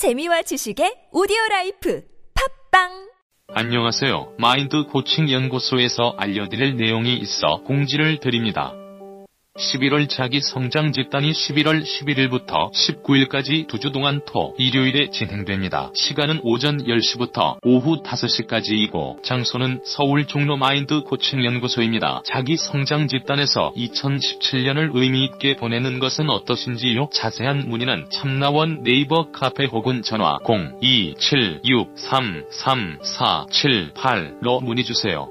재미와 지식의 오디오 라이프 팟빵 안녕하세요. 마인드 코칭 연구소에서 알려드릴 내용이 있어 공지를 드립니다. 11월 자기 성장 집단이 11월 11일부터 19일까지 두 주 동안 토, 일요일에 진행됩니다. 시간은 오전 10시부터 오후 5시까지이고 장소는 서울 종로 마인드 코칭 연구소입니다. 자기 성장 집단에서 2017년을 의미 있게 보내는 것은 어떠신지요? 자세한 문의는 참나원 네이버 카페 혹은 전화 02-763-3478로 문의 주세요.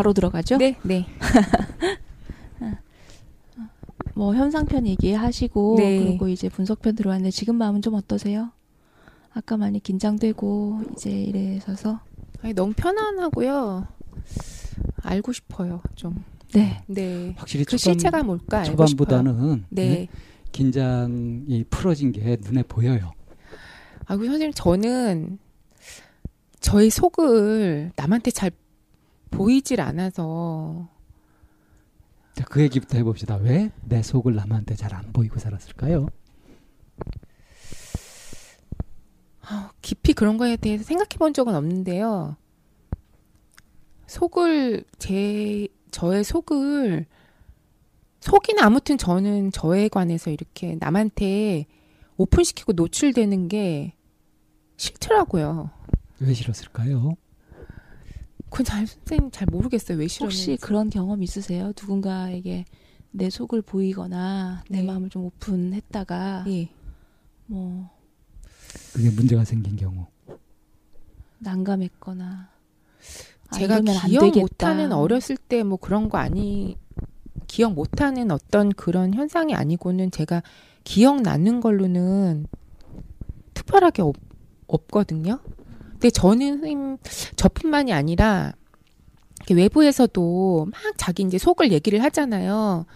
바로 들어가죠? 네, 네. 뭐 현상편 얘기하시고 네. 그리고 이제 분석편 들어왔는데 지금 마음은 좀 어떠세요? 아까 많이 긴장되고 이제 이래서서 아니, 너무 편안하고요. 알고 싶어요, 좀. 네. 네. 확실히 그 초반, 실체가 뭘까 알고 싶어요. 초반보다는 네. 네, 긴장이 풀어진 게 눈에 보여요. 아, 그 선생님 저는 저의 속을 남한테 잘 보이질 않아서 자, 그 얘기부터 해봅시다. 왜 내 속을 남한테 잘 안 보이고 살았을까요? 아, 깊이 그런 거에 대해서 생각해 본 적은 없는데요. 속을 제 저의 속을 속이나 아무튼 저는 저에 관해서 이렇게 남한테 오픈시키고 노출되는 게 싫더라고요. 왜 싫었을까요? 그건 잘 선생님 잘 모르겠어요. 왜 싫었는지. 혹시 그런 경험 있으세요? 누군가에게 내 속을 보이거나 내 네. 마음을 좀 오픈했다가 예. 뭐 그게 문제가 생긴 경우. 난감했거나 아, 제가 기억. 못하는 어렸을 때 뭐 그런 거 아니 기억 못하는 어떤 그런 현상이 아니고는 제가 기억 나는 걸로는 특별하게 없, 없거든요. 근데 저는 선생님 저뿐만이 아니라 외부에서도 막 자기 이제 속을 얘기를 하잖아요.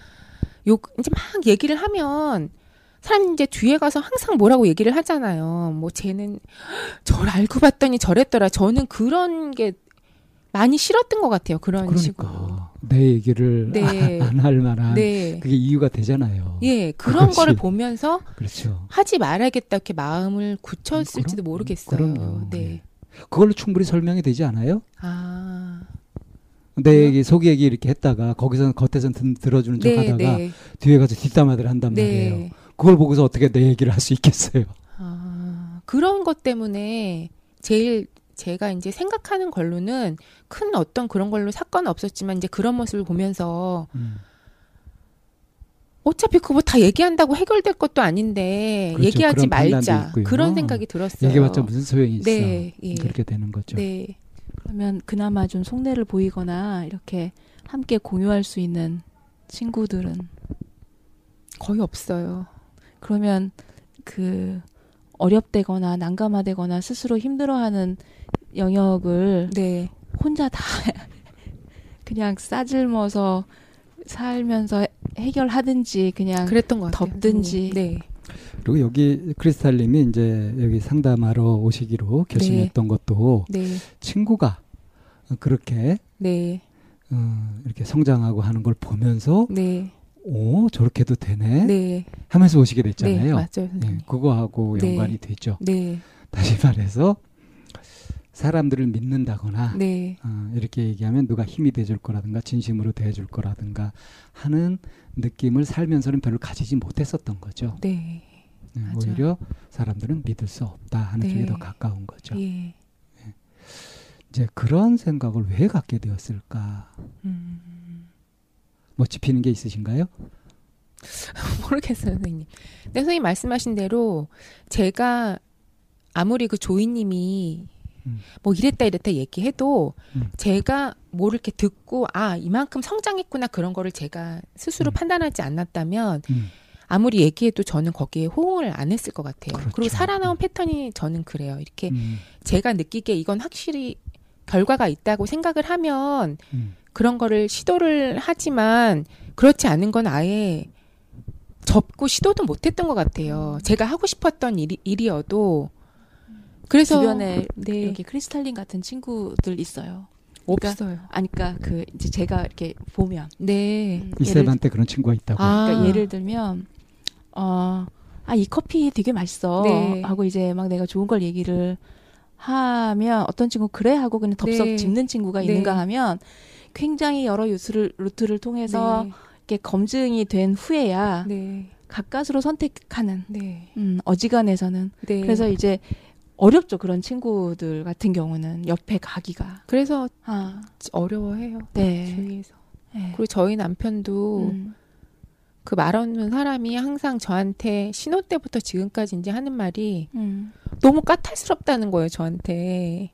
요 이제 막 얘기를 하면 사람 이제 뒤에 가서 항상 뭐라고 얘기를 하잖아요. 뭐 쟤는 저를 알고 봤더니 저랬더라. 저는 그런 게 많이 싫었던 것 같아요. 그런 식으로. 그러니까 내 얘기를 네. 안할 만한 네. 그게 이유가 되잖아요. 예, 그런 그렇지. 거를 보면서 그렇죠. 하지 말아야겠다 이렇게 마음을 굳혔을지도 모르겠어요. 그럼요. 네. 네. 그걸로 충분히 설명이 되지 않아요? 아. 내 얘기, 속 얘기 이렇게 했다가 거기서 겉에서 든, 들어주는 척 네, 하다가 네. 뒤에 가서 뒷담화를 한단 말이에요. 네. 그걸 보고서 어떻게 내 얘기를 할 수 있겠어요? 아, 그런 것 때문에 제일 제가 이제 생각하는 걸로는 큰 어떤 그런 걸로 사건 없었지만 이제 그런 모습을 보면서 음. 어차피 그거 다 얘기한다고 해결될 것도 아닌데 그렇죠. 얘기하지 말자. 그런 생각이 들었어요. 얘기해봤자 무슨 소용이 있어? 네, 예. 그렇게 되는 거죠. 네. 그러면 그나마 좀 속내를 보이거나 이렇게 함께 공유할 수 있는 친구들은 거의 없어요. 그러면 그 어렵대거나 난감하대거나 스스로 힘들어하는 영역을 네. 혼자 다 그냥 싸질머서 살면서 해- 해결하든지 그냥 그랬던 것 같아요. 덥든지. 네. 그리고 여기 크리스탈님이 이제 여기 상담하러 오시기로 결심했던 것도 네. 친구가 그렇게 네. 어, 이렇게 성장하고 하는 걸 보면서 네. 오 저렇게도 되네 네. 하면서 오시게 네. 됐잖아요. 맞아요. 예, 선생님. 그거하고 네. 연관이 되죠. 네. 다시 말해서 사람들을 믿는다거나 네. 어, 이렇게 얘기하면 누가 힘이 돼줄 거라든가 진심으로 대해줄 거라든가 하는 느낌을 살면서는 별로 가지지 못했었던 거죠. 네. 네. 오히려 사람들은 믿을 수 없다 하는 네. 쪽에 더 가까운 거죠. 예. 이제 그런 생각을 왜 갖게 되었을까? 음. 뭐 짚히는 게 있으신가요? 모르겠어요, 선생님. 근데 선생님 말씀하신 대로 제가 아무리 그 조이님이 음. 뭐 이랬다 이랬다 얘기해도 음. 제가 뭐 이렇게 듣고 아 이만큼 성장했구나 그런 거를 제가 스스로 음. 판단하지 않았다면 음, 아무리 얘기해도 저는 거기에 호응을 안 했을 것 같아요. 그렇죠. 그리고 살아나온 음. 패턴이 저는 그래요. 이렇게 음, 제가 느끼기에 이건 확실히 결과가 있다고 생각을 하면 음. 그런 거를 시도를 하지만 그렇지 않은 건 아예 접고 시도도 못했던 것 같아요. 제가 하고 싶었던 일이, 일이어도 그래서 주변에 네 이렇게 크리스탈린 같은 친구들 있어요. 없어요. 아니, 그러니까 그 이제 제가 이렇게 보면 네. 음, 예를, 이쌤한테 그런 친구가 있다고. 아. 그러니까 예를 들면 어, 아, 이 커피 되게 맛있어. 네. 하고 이제 막 내가 좋은 걸 얘기를 하면 어떤 친구 그래 하고 그냥 덥석 네. 집는 친구가 네. 있는가 하면 굉장히 여러 루트를, 루트를 통해서 이렇게 검증이 된 후에야 네. 가까스로 선택하는 네. 음, 어지간해서는 네. 그래서 이제 어렵죠 그런 친구들 같은 경우는 옆에 가기가 그래서 아, 어려워해요. 네. 주위에서. 네. 그리고 저희 남편도 음, 그 말 없는 사람이 항상 저한테 신혼 때부터 지금까지 이제 하는 말이 음. 너무 까탈스럽다는 거예요, 저한테.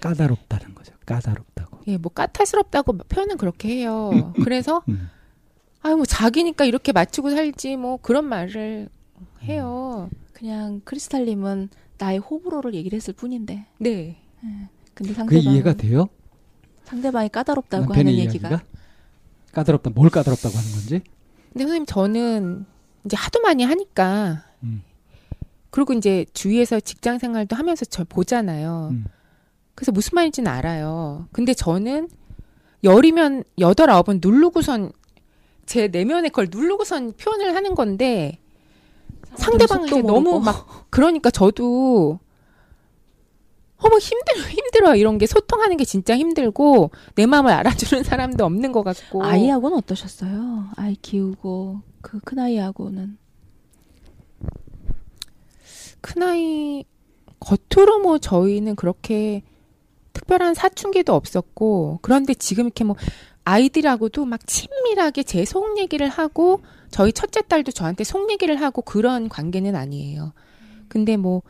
까다롭다는 거죠. 까다롭다고. 예, 뭐 까탈스럽다고 표현은 그렇게 해요. 그래서 음. 아유 뭐 자기니까 이렇게 맞추고 살지 뭐 그런 말을 해요. 그냥 크리스탈님은 나의 호불호를 얘기를 했을 뿐인데 네. 근데 그게 상대방 이해가 돼요? 상대방이 까다롭다고 하는 얘기가 이야기가? 까다롭다. 뭘 까다롭다고 하는 건지? 근데 선생님 저는 이제 하도 많이 하니까 음. 그리고 이제 주위에서 직장 생활도 하면서 저 보잖아요. 음. 그래서 무슨 말인지는 알아요. 근데 저는 열이면 여덟 아홉은 누르고선 제 내면의 걸 누르고선 표현을 하는 건데 상대방에게 속도 너무. 막 그러니까 저도 어머 힘들어 힘들어 이런 게 소통하는 게 진짜 힘들고 내 마음을 알아주는 사람도 없는 것 같고 아이하고는 어떠셨어요? 아이 키우고 그 큰 아이하고는 큰 아이 겉으로 뭐 저희는 그렇게 특별한 사춘기도 없었고 그런데 지금 이렇게 뭐 아이들하고도 막 친밀하게 제 속 얘기를 하고 저희 첫째 딸도 저한테 속 얘기를 하고 그런 관계는 아니에요. 근데 뭐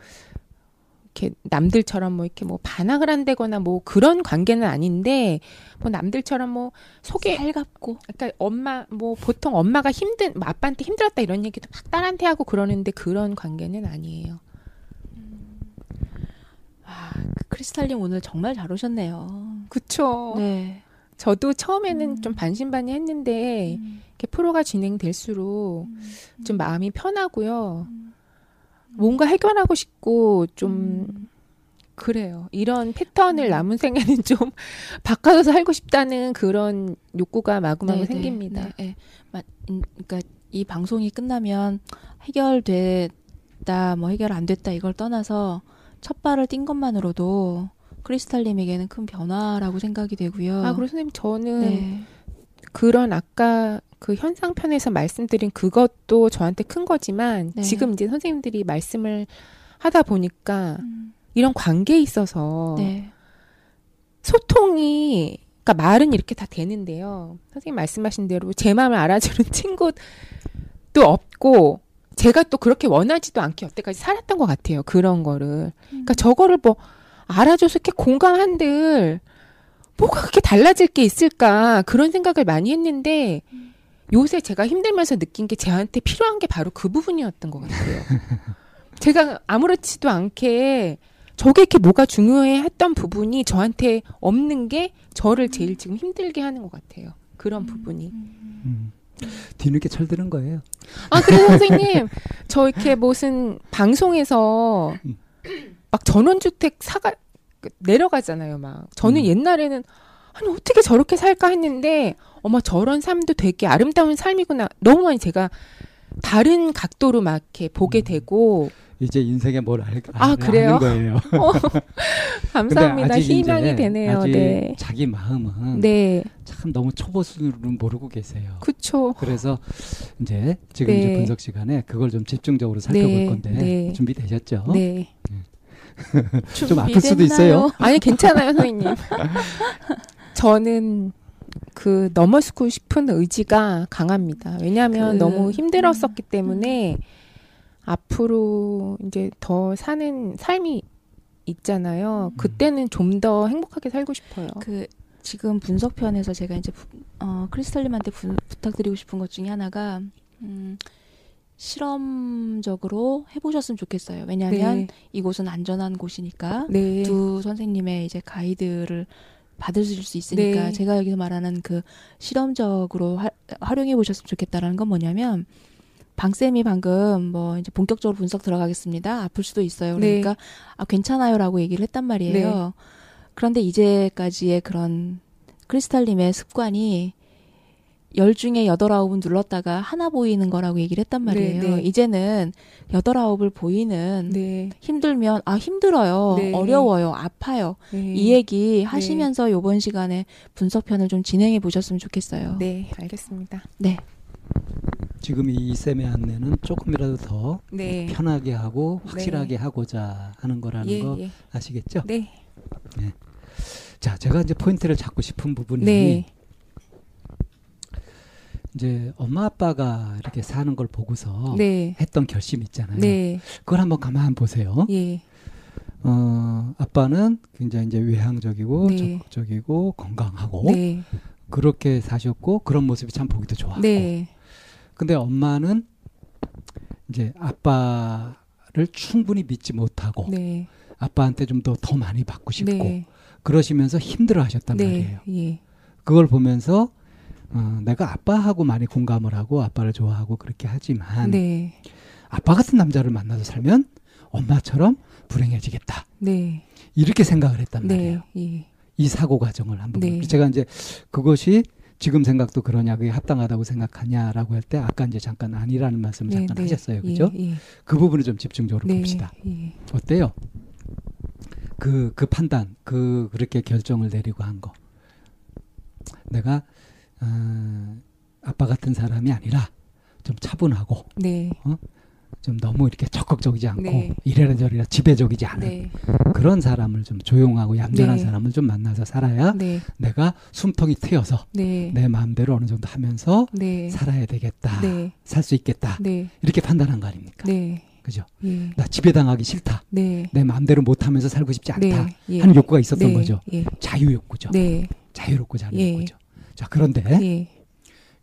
이렇게 남들처럼 뭐 이렇게 뭐 반항을 한다거나 뭐 그런 관계는 아닌데 뭐 남들처럼 뭐 속에 살갑고 그러니까 엄마 뭐 보통 엄마가 힘든 뭐 아빠한테 힘들었다 이런 얘기도 막 딸한테 하고 그러는데 그런 관계는 아니에요. 아, 그 크리스탈님 오늘 정말 잘 오셨네요. 그쵸. 네. 저도 처음에는 음. 좀 반신반의 했는데 음, 이렇게 프로가 진행될수록 음, 좀 마음이 편하고요. 음, 뭔가 해결하고 싶고 좀 음. 그래요. 이런 패턴을 음. 남은 생에는 좀 바꿔서 살고 싶다는 그런 욕구가 마구마구 네, 생깁니다. 네, 네. 마- 음, 그러니까 이 방송이 끝나면 해결됐다, 뭐 해결 안 됐다 이걸 떠나서 첫 발을 띈 것만으로도 크리스탈님에게는 큰 변화라고 생각이 되고요. 아, 그리고 선생님 저는 네. 그런 아까 그 현상편에서 말씀드린 그것도 저한테 큰 거지만 네. 지금 이제 선생님들이 말씀을 하다 보니까 음, 이런 관계에 있어서 네. 소통이 그러니까 말은 이렇게 다 되는데요. 선생님 말씀하신 대로 제 마음을 알아주는 친구도 없고 제가 또 그렇게 원하지도 않게 여태까지 살았던 것 같아요. 그런 거를. 그러니까 저거를 뭐 알아줘서 이렇게 공감한들 뭐가 그렇게 달라질 게 있을까 그런 생각을 많이 했는데 요새 제가 힘들면서 느낀 게 저한테 필요한 게 바로 그 부분이었던 것 같아요. 제가 아무렇지도 않게 저게 이렇게 뭐가 중요해 했던 부분이 저한테 없는 게 저를 제일 지금 힘들게 하는 것 같아요. 그런 부분이. 음. 뒤늦게 철드는 거예요. 아, 그래서 선생님, 저 이렇게 무슨 방송에서 막 전원주택 사가, 그 내려가잖아요, 막. 저는 음. 옛날에는, 아니 어떻게 저렇게 살까 했는데 어머 저런 삶도 되게 아름다운 삶이구나. 너무 많이 제가 다른 각도로 막 이렇게 보게 음. 되고 이제 인생에 뭘 알, 아, 알, 그래요? 거예요. 어, 감사합니다. 희망이 되네요. 네. 자기 마음은 네. 참 너무 초보 수준으로는 모르고 계세요. 그쵸. 그래서 이제 지금 네. 이제 분석 시간에 그걸 좀 집중적으로 살펴볼 네, 건데 네. 준비되셨죠? 네. 좀 아플 수도 있어요. 아니 괜찮아요, 선생님. 저는 그 넘어서고 싶은 의지가 강합니다. 왜냐하면 그- 너무 힘들었었기 때문에 앞으로 이제 더 사는 삶이 있잖아요. 그때는 좀 더 행복하게 살고 싶어요. 그 지금 분석편에서 제가 이제 부- 어, 크리스탈님한테 부, 부탁드리고 싶은 것 중에 하나가 음, 실험적으로 해보셨으면 좋겠어요. 왜냐하면 네. 이곳은 안전한 곳이니까 네. 두 선생님의 이제 가이드를 받으실 수 있으니까 네. 제가 여기서 말하는 그 실험적으로 화, 활용해 보셨으면 좋겠다라는 건 뭐냐면 방쌤이 방금 뭐 이제 본격적으로 분석 들어가겠습니다. 아플 수도 있어요. 네. 그러니까 아 괜찮아요라고 얘기를 했단 말이에요. 그런데 이제까지의 그런 크리스탈님의 습관이 열 중에 여덟 아홉은 눌렀다가 하나 보이는 거라고 얘기를 했단 말이에요. 네, 네. 이제는 여덟 아홉을 보이는 네. 힘들면 아 힘들어요, 네. 어려워요, 아파요. 네. 이 얘기 하시면서 요번 시간에 분석편을 좀 진행해 보셨으면 좋겠어요. 네, 알겠습니다. 네. 지금 이 쌤의 안내는 조금이라도 더 네. 편하게 하고 확실하게 하고자 하는 거라는 예, 거 예. 아시겠죠? 네. 자, 제가 이제 포인트를 잡고 싶은 부분이 네. 이제 엄마 아빠가 이렇게 사는 걸 보고서 네. 했던 결심 있잖아요. 네. 그걸 한번 가만 보세요. 예. 어, 아빠는 굉장히 이제 외향적이고 네. 적극적이고 건강하고 네. 그렇게 사셨고 그런 모습이 참 보기도 좋았고. 네. 근데 엄마는 이제 아빠를 충분히 믿지 못하고 네. 아빠한테 좀더더 많이 받고 싶고 네. 그러시면서 힘들어 하셨단 말이에요. 네. 예. 그걸 보면서 어, 내가 아빠하고 많이 공감을 하고 아빠를 좋아하고 그렇게 하지만 네. 아빠 같은 남자를 만나서 살면 엄마처럼 불행해지겠다. 네. 이렇게 생각을 했단 말이에요. 네. 예. 이 사고 과정을 한번 네. 제가 이제 그것이 지금 생각도 그러냐, 그게 합당하다고 생각하냐라고 할 때 아까 이제 잠깐 아니라는 말씀을 네, 잠깐 네. 하셨어요. 그죠? 예. 예. 그 부분을 좀 집중적으로 네. 봅시다. 예. 어때요? 그, 그 판단, 그, 그렇게 결정을 내리고 한 거. 내가, 어, 아빠 같은 사람이 아니라 좀 차분하고 네. 좀 너무 이렇게 적극적이지 않고 네. 이래라 저래라 지배적이지 않은 네. 그런 사람을 좀 조용하고 얌전한 네. 사람을 좀 만나서 살아야 네. 내가 숨통이 트여서 네. 내 마음대로 어느 정도 하면서 네. 살아야 되겠다. 네. 살수 있겠다. 네. 이렇게 판단한 거 아닙니까? 네. 그죠? 예. 나 지배당하기 싫다. 네. 내 마음대로 못하면서 살고 싶지 않다. 네. 예. 하는 욕구가 있었던 네. 거죠. 예. 자유 욕구죠. 네. 자유롭고 자는 예. 욕구죠. 자, 그런데 예.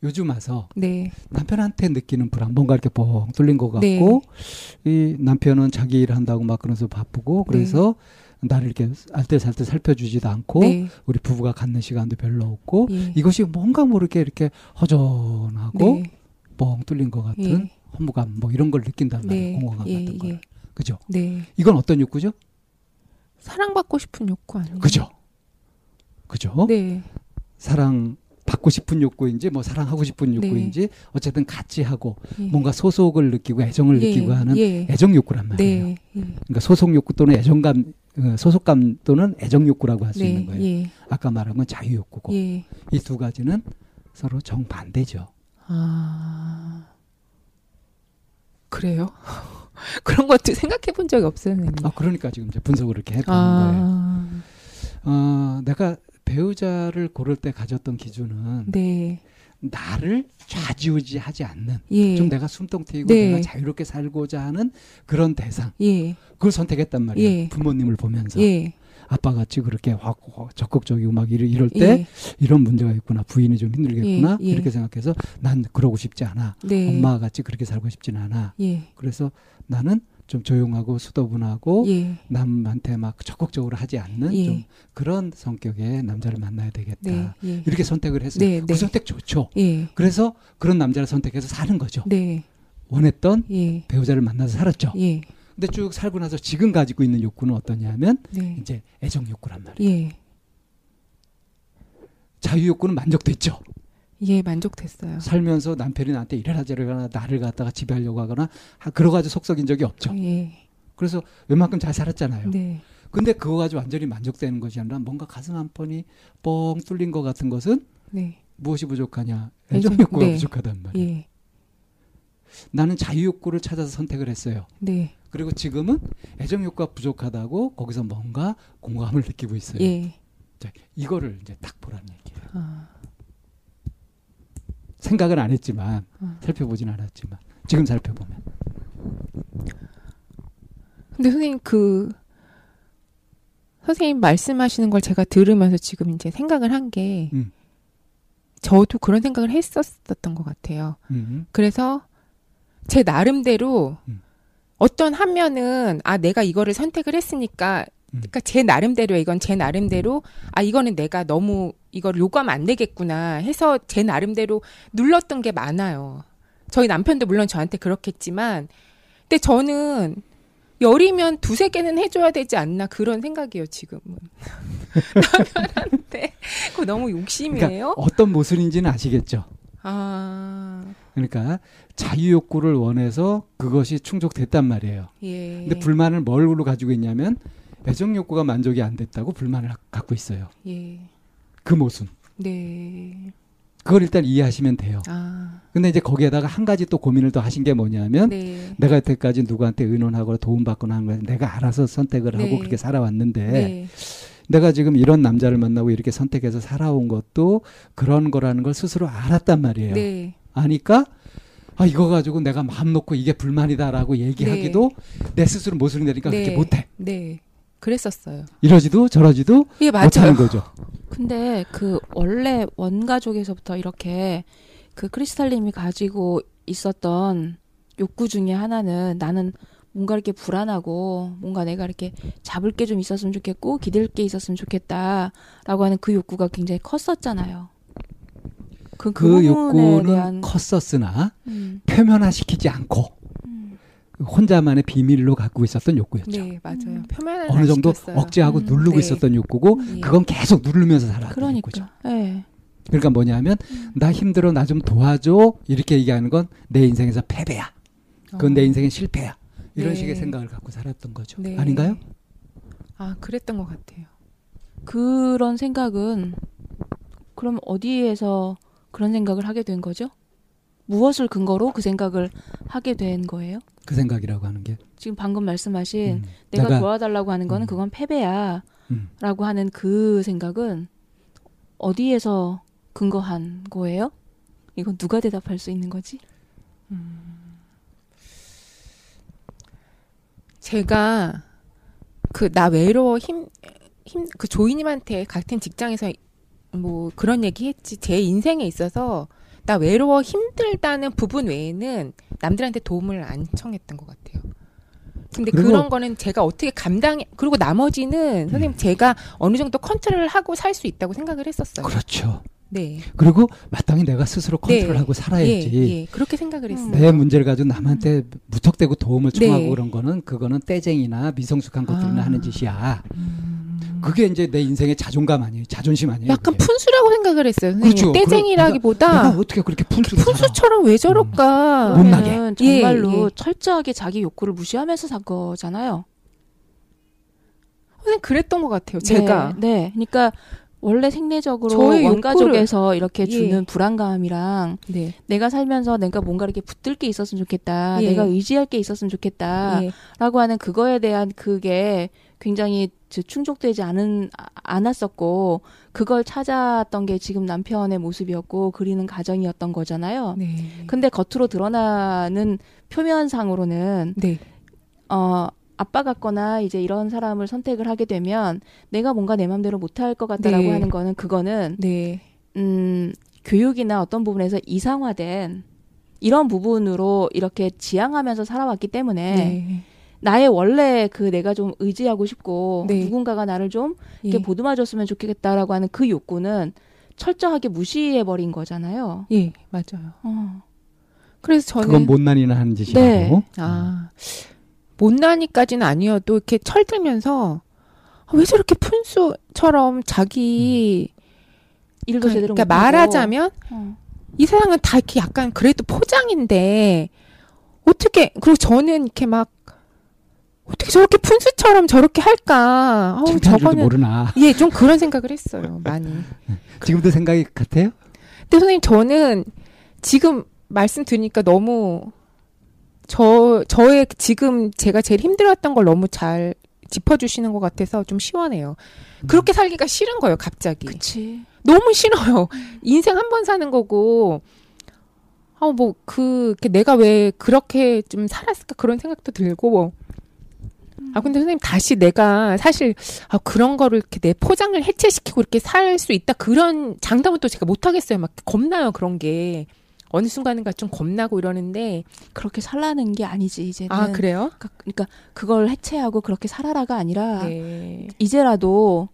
요즘 와서 네. 남편한테 느끼는 불안, 뭔가 이렇게 뻥 뚫린 것 같고, 네. 이 남편은 자기 일 한다고 막 그러면서 바쁘고, 그래서 나를 이렇게 알뜰살뜰 살펴주지도 않고, 네. 우리 부부가 갖는 시간도 별로 없고, 예. 이것이 뭔가 모르게 이렇게 허전하고, 네. 뻥 뚫린 것 같은 예. 허무감, 뭐 이런 걸 느낀단 말이에요. 네. 공허감 예. 같은 걸. 예. 그죠? 네. 이건 어떤 욕구죠? 사랑받고 싶은 욕구 아니에요? 그죠? 그죠? 네. 사랑 받고 싶은 욕구인지 뭐 사랑하고 싶은 네. 욕구인지 어쨌든 같이 하고 예. 뭔가 소속을 느끼고 애정을 예. 느끼고 하는 예. 애정 욕구란 말이에요. 네. 예. 그러니까 소속 욕구 또는 애정감 어, 소속감 또는 애정 욕구라고 할 수 있는 네. 거예요. 예. 아까 말한 건 자유 욕구고 예. 이두 가지는 서로 정반대죠. 아. 그래요? 그런 것도 생각해 본 적이 없어요, 선생님. 아 그러니까 지금 이제 분석을 이렇게 해보는 거예요. 아. 어, 내가 배우자를 고를 때 가졌던 기준은 네. 나를 좌지우지하지 않는 예. 좀 내가 숨통 트이고 네. 내가 자유롭게 살고자 하는 그런 대상 예. 그걸 선택했단 말이에요. 예. 부모님을 보면서 예. 아빠 같이 그렇게 확 적극적이고 막 이럴, 이럴 때 예. 이런 문제가 있구나 부인이 좀 힘들겠구나 예, 예. 이렇게 생각해서 난 그러고 싶지 않아 네. 엄마 같이 그렇게 살고 싶진 않아 예. 그래서 나는 좀 조용하고 수도분하고 예. 남한테 막 적극적으로 하지 않는 예. 좀 그런 성격의 남자를 만나야 되겠다 네. 예. 이렇게 선택을 했어요 네, 그 네. 선택 좋죠 예. 그래서 그런 남자를 선택해서 사는 거죠 네. 원했던 예. 배우자를 만나서 살았죠 예. 근데 쭉 살고 나서 지금 가지고 있는 욕구는 어떠냐면 네. 이제 애정 욕구란 말이에요 예. 자유 욕구는 만족됐죠. 예, 만족됐어요. 살면서 남편이 나한테 이래라 저래라 나를 갖다가 지배하려고 하거나 하- 그러 가지고 속썩인 적이 없죠. 예. 그래서 웬만큼 잘 살았잖아요. 네. 근데 그거 가지고 완전히 만족되는 것이 아니라 뭔가 가슴 한 폰이 뻥 뚫린 것 같은 것은 네. 무엇이 부족하냐? 애정, 애정 욕구가 네. 부족하단 말이에요. 예. 나는 자유 욕구를 찾아서 선택을 했어요. 네. 그리고 지금은 애정 욕구가 부족하다고 거기서 뭔가 공감을 느끼고 있어요. 예. 자, 이거를 이제 딱 보라는 얘기예요. 아. 생각은 안 했지만 어. 살펴보진 않았지만 지금 살펴보면 근데 선생님 그 선생님 말씀하시는 걸 제가 들으면서 지금 이제 생각을 한게 음. 저도 그런 생각을 했었었던 것 같아요. 음, 그래서 제 나름대로 음. 어떤 한 면은 아 내가 이거를 선택을 했으니까 음. 그러니까 제 나름대로 이건 제 나름대로 아 이거는 내가 너무 이걸 요구하면 안 되겠구나 해서 제 나름대로 눌렀던 게 많아요. 저희 남편도 물론 저한테 그렇겠지만 근데 저는 열이면 두세 개는 해줘야 되지 않나 그런 생각이에요 지금은 남편한테 그거 너무 욕심이에요. 그러니까 어떤 모순인지는 아시겠죠? 아 그러니까 자유 욕구를 원해서 그것이 충족됐단 말이에요. 예. 근데 불만을 뭘로 가지고 있냐면 애정 욕구가 만족이 안 됐다고 불만을 하- 갖고 있어요. 예. 그 모순. 네. 그걸 일단 이해하시면 돼요. 아. 근데 이제 거기에다가 한 가지 또 고민을 더 하신 게 뭐냐면 네. 내가 여태까지 누구한테 의논하거나 도움받거나 하는 걸 내가 알아서 선택을 하고 네. 그렇게 살아왔는데 네. 내가 지금 이런 남자를 만나고 이렇게 선택해서 살아온 것도 그런 거라는 걸 스스로 알았단 말이에요. 네. 아니까 아 이거 가지고 내가 마음 놓고 이게 불만이다라고 얘기하기도 내 스스로 모순이 되니까 네. 그렇게 못해. 네. 그랬었어요. 이러지도 저러지도 예, 못하는. 거죠. 근데 그 원래 원가족에서부터 이렇게 그 크리스탈님이 가지고 있었던 욕구 중에 하나는 나는 뭔가 이렇게 불안하고 뭔가 내가 이렇게 잡을 게 좀 있었으면 좋겠고 기댈 게 있었으면 좋겠다라고 하는 그 욕구가 굉장히 컸었잖아요. 그, 그 부분에 욕구는 대한 컸었으나 음, 표면화시키지 않고 음. 혼자만의 비밀로 갖고 있었던 욕구였죠. 네, 맞아요. 표면을 어느 정도 시켰어요. 억제하고 음, 누르고 네. 있었던 욕구고 예. 그건 계속 누르면서 살아왔던 욕구죠. 그러니까, 예. 그러니까 뭐냐면 음. 나 힘들어 나 좀 도와줘 이렇게 얘기하는 건 내 인생에서 패배야. 그건 어. 내 인생의 실패야. 이런 네. 식의 생각을 갖고 살았던 거죠. 네. 아닌가요? 아, 그랬던 것 같아요. 그런 생각은 그럼 어디에서 그런 생각을 하게 된 거죠? 무엇을 근거로 그 생각을 하게 된 거예요? 그 생각이라고 하는 게. 지금 방금 말씀하신 음. 내가, 내가- 도와달라고 하는 거는 음. 그건 패배야라고 음. 하는 그 생각은 어디에서 근거한 거예요? 이건 누가 대답할 수 있는 거지? 제가 그 나 외로워 힘 힘 그 조이님한테 같은 직장에서 뭐 그런 얘기 했지 제 인생에 있어서 나 외로워 힘들다는 부분 외에는 남들한테 도움을 안 청했던 것 같아요. 근데 그런 거는 제가 어떻게 감당해 그리고 나머지는 선생님 제가 어느 정도 컨트롤을 하고 살 수 있다고 생각을 했었어요. 그렇죠. 네. 그리고 마땅히 내가 스스로 네. 컨트롤하고 살아야지. 예, 예. 그렇게 생각을 했어요. 내 문제를 가지고 남한테 무턱대고 도움을 청하고 네. 그런 거는 그거는 떼쟁이나 미성숙한 것들이나 아. 하는 짓이야. 음. 그게 이제 내 인생의 자존감 아니에요. 자존심 아니에요. 약간 그게. 푼수라고 생각을 했어요. 선생님. 그렇죠. 떼쟁이라기보다 내가 어떻게 그렇게 푼수로 살아? 푼수처럼 왜 저럴까? 음. 못나게. 예, 정말로 예. 철저하게 자기 욕구를 무시하면서 산 거잖아요. 선생님 그랬던 것 같아요. 제가 네, 네. 그러니까 원래 생리적으로 저의 원가족에서 이렇게 예. 주는 불안감이랑 네. 내가 살면서 내가 뭔가 이렇게 붙들 게 있었으면 좋겠다. 예. 내가 의지할 게 있었으면 좋겠다. 예. 라고 하는 그거에 대한 그게 굉장히 저- 충족되지 않은 아- 않았었고 그걸 찾았던 게 지금 남편의 모습이었고 그리는 가정이었던 거잖아요. 네. 근데 겉으로 드러나는 표면상으로는 네. 어 아빠 같거나 이제 이런 사람을 선택을 하게 되면 내가 뭔가 내 맘대로 못할 것 같다라고 네. 하는 거는 그거는 네. 음 교육이나 어떤 부분에서 이상화된 이런 부분으로 이렇게 지향하면서 살아왔기 때문에 네. 나의 원래 그 내가 좀 의지하고 싶고 네. 누군가가 나를 좀 이렇게 예. 보듬어줬으면 좋겠다라고 하는 그 욕구는 철저하게 무시해 버린 거잖아요. 예, 맞아요. 어. 그래서 저는 그건 못난이나 하는 짓이라고. 네. 아 못나니까지는 아니어도 이렇게 철들면서 아, 왜 저렇게 푼수처럼 자기 일도 제대로 그러니까. 말하자면 어. 이 세상은 다 이렇게 약간 그래도 포장인데 어떻게 그리고 저는 이렇게 막 어떻게 저렇게 푼수처럼 저렇게 할까? 어우, 저거는 모르나. 예, 좀 그런 생각을 했어요. 많이. 지금도 생각이 같아요? 근데 선생님 저는 지금 말씀 드리니까 너무 저 저의 지금 제가 제일 힘들었던 걸 너무 잘 짚어주시는 것 같아서 좀 시원해요. 그렇게 살기가 싫은 거예요, 갑자기. 그치. 너무 싫어요. 인생 한 번 사는 거고, 아, 뭐, 그, 내가 왜 그렇게 좀 살았을까 그런 생각도 들고, 아, 근데 선생님 다시 내가 사실, 아, 그런 거를 이렇게 내 포장을 해체시키고 이렇게 살 수 있다. 그런 장담은 또 제가 못 하겠어요. 막 겁나요, 그런 게. 어느 순간인가 좀 겁나고 이러는데, 그렇게 살라는 게 아니지 이제는. 아, 그래요? 그러니까, 그러니까 그걸 해체하고 그렇게 살아라가 아니라 네. 이제라도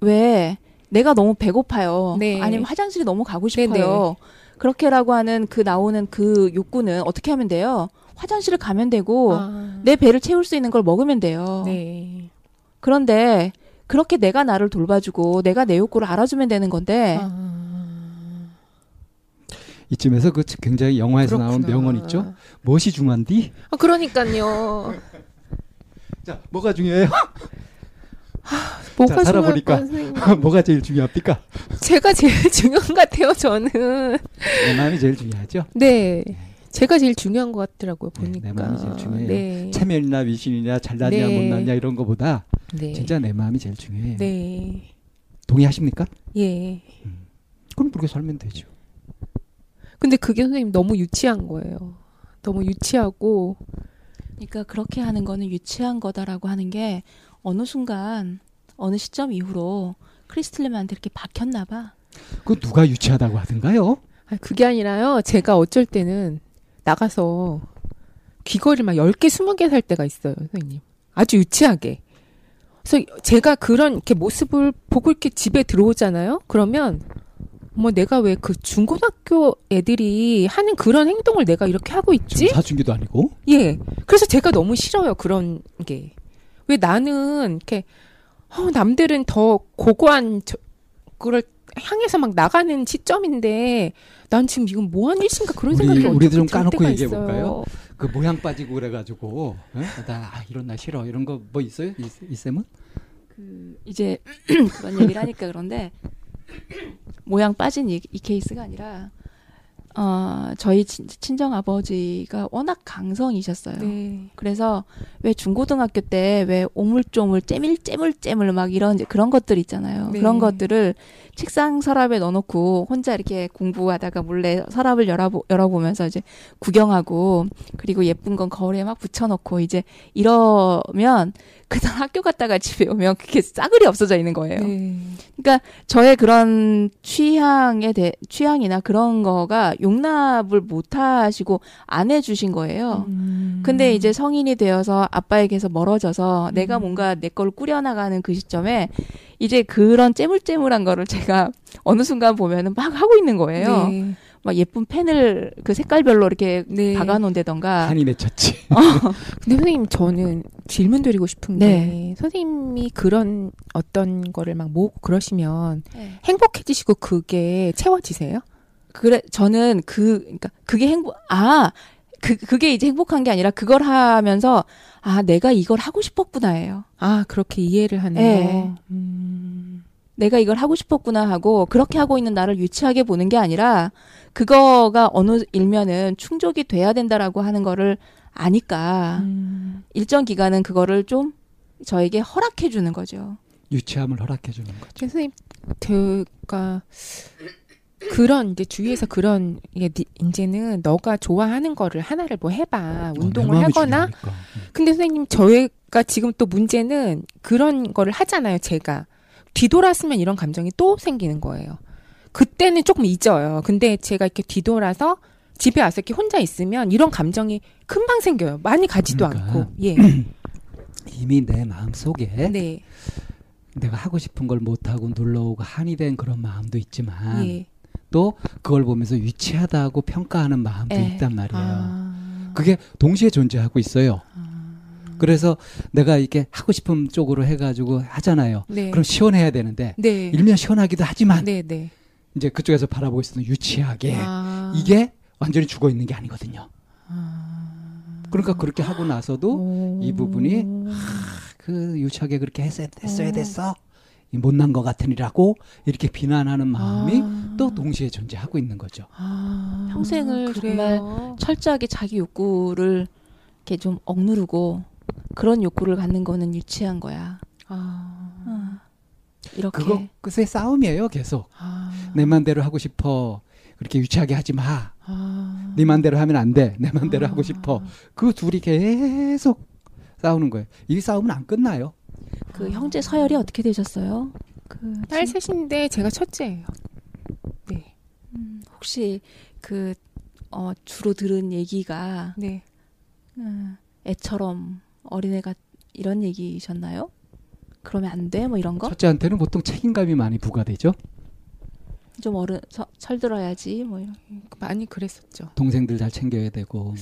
왜 내가 너무 배고파요. 네. 아니면 화장실이 너무 가고 네, 싶어요. 그렇게라고 하는 그 나오는 그 욕구는 어떻게 하면 돼요? 화장실을 가면 되고 아, 내 배를 채울 수 있는 걸 먹으면 돼요. 네. 그런데 그렇게 내가 나를 돌봐주고 내가 내 욕구를 알아주면 되는 건데 아, 이쯤에서 그 굉장히 영화에서 나온 그렇구나. 명언 있죠? 무엇이 중요한디? 아, 그러니까요. 자, 뭐가 중요해요? 뭐가 자, 살아보니까. 뭐가 제일 중요합니까? 제가 제일 중요한 것 같아요, 저는. 내 마음이 제일 중요하죠. 네. 제가 제일 중요한 것 같더라고요, 네, 보니까. 내 마음이 제일 중요해요. 네. 체면이나 위신이나 잘났냐 네. 못났냐 이런 거보다 네. 진짜 내 마음이 제일 중요해요. 네. 동의하십니까? 예. 그럼 그렇게 살면 되죠. 근데 그게 선생님 너무 유치한 거예요. 너무 유치하고, 그러니까 그렇게 하는 거는 유치한 거다라고 하는 게 어느 순간 어느 시점 이후로 크리스틀렘한테 이렇게 박혔나 봐. 그 누가 유치하다고 하던가요? 아, 그게 아니라요. 제가 어쩔 때는 나가서 귀걸이 막 10개, 20개 살 때가 있어요, 선생님. 아주 유치하게. 그래서 제가 그런 이렇게 모습을 보고 이렇게 집에 들어오잖아요? 그러면, 뭐 내가 왜 그 중고등학교 애들이 하는 그런 행동을 내가 이렇게 하고 있지? 사춘기도 아니고. 예. 그래서 제가 너무 싫어요, 그런 게. 왜 나는, 이렇게, 어, 남들은 더 고고한, 저, 그걸 향해서 막 나가는 시점인데, 난 지금 이건 뭐 하는 짓인가 그런 우리- 생각이 우리도 좀 까놓고 얘기해. 볼까요? 그 모양 빠지고 그래가지고 에? 나 아, 이런 날 싫어 이런 거 뭐 있어요? 이, 이 쌤은? 그 이제 그런 얘기를 하니까 그런데 모양 빠진 이, 이 케이스가 아니라 어 저희 친, 친정 아버지가 워낙 강성이셨어요. 네. 그래서 왜 중고등학교 때 왜 오물조물 째밀 째물 째물 막 이런 그런 것들 있잖아요. 네. 그런 것들을 책상 서랍에 넣어놓고 혼자 이렇게 공부하다가 몰래 서랍을 열어보, 열어보면서 이제 구경하고 그리고 예쁜 건 거울에 막 붙여놓고 이제 이러면 그날 학교 갔다가 집에 오면 그게 싸그리 없어져 있는 거예요. 네. 그러니까 저의 그런 취향에 대 취향이나 그런 거가 용납을 못 하시고 안 해주신 거예요. 음. 근데 이제 성인이 되어서 아빠에게서 멀어져서 내가 음. 뭔가 내 걸 꾸려나가는 그 시점에 이제 그런 째물째물한 거를 제가 어느 순간 보면은 막 하고 있는 거예요. 네. 막 예쁜 펜을 그 색깔별로 이렇게 네. 박아놓는다던가. 한이 맺혔지. 근데 선생님 저는 질문 드리고 싶은 게 네. 선생님이 그런 어떤 거를 막 모으고 그러시면 네. 행복해지시고 그게 채워지세요? 그래 저는 그 그러니까 그게 행복 아 그, 그게 이제 행복한 게 아니라 그걸 하면서 아 내가 이걸 하고 싶었구나예요. 아 그렇게 이해를 하는 네. 거. 음. 내가 이걸 하고 싶었구나 하고 그렇게 하고 있는 나를 유치하게 보는 게 아니라 그거가 어느 일면은 충족이 돼야 된다라고 하는 거를 아니까 음. 일정 기간은 그거를 좀 저에게 허락해 주는 거죠. 유치함을 허락해 주는 거죠. 선생님 제가 그런 이제 주위에서 그런 이게 니- 이제는 너가 좋아하는 거를 하나를 뭐 해봐 어, 내 운동을 하거나 중요하니까. 음. 근데 선생님 저희가 지금 또 문제는 그런 거를 하잖아요 제가 뒤돌았으면 이런 감정이 또 생기는 거예요 그때는 조금 잊어요 근데 제가 이렇게 뒤돌아서 집에 와서 이렇게 혼자 있으면 이런 감정이 금방 생겨요 많이 가지도 그러니까. 않고 예 이미 내 마음 속에 네. 내가 하고 싶은 걸 못하고 눌러오고 한이 된 그런 마음도 있지만 예. 또 그걸 보면서 유치하다고 평가하는 마음도 예. 있단 말이에요. 아. 그게 동시에 존재하고 있어요. 아. 그래서 내가 이렇게 하고 싶은 쪽으로 해가지고 하잖아요. 네. 그럼 시원해야 되는데 네. 일면 시원하기도 하지만 네, 네. 이제 그쪽에서 바라보고 있었던 유치하게 아. 이게 완전히 죽어 있는 게 아니거든요. 아. 그러니까 그렇게 하고 나서도 오. 이 부분이 그 유치하게 그렇게 했어야, 했어야 됐어. 이 못난 것 같으니라고 이렇게 비난하는 마음이 아. 또 동시에 존재하고 있는 거죠. 아. 평생을 그래요? 철저하게 자기 욕구를 이렇게 좀 억누르고 그런 욕구를 갖는 거는 유치한 거야. 아. 어. 이렇게 그거 그새 싸움이에요, 계속. 아. 내 맘대로 하고 싶어. 그렇게 유치하게 하지 마. 아. 네 맘대로 하면 안 돼. 내 맘대로 아. 하고 싶어. 그 둘이 계속 싸우는 거예요. 이 싸움은 안 끝나요. 그 형제 서열이 어떻게 되셨어요? 그딸 친- 셋인데 제가 첫째예요. 네. 음, 혹시 그 어, 주로 들은 얘기가 네. 음, 애처럼 어린애가 이런 얘기셨나요? 그러면 안 돼? 뭐 이런 거? 첫째한테는 보통 책임감이 많이 부과되죠. 좀 어른 서- 철들어야지 뭐 이런. 많이 그랬었죠. 동생들 잘 챙겨야 되고 뭐.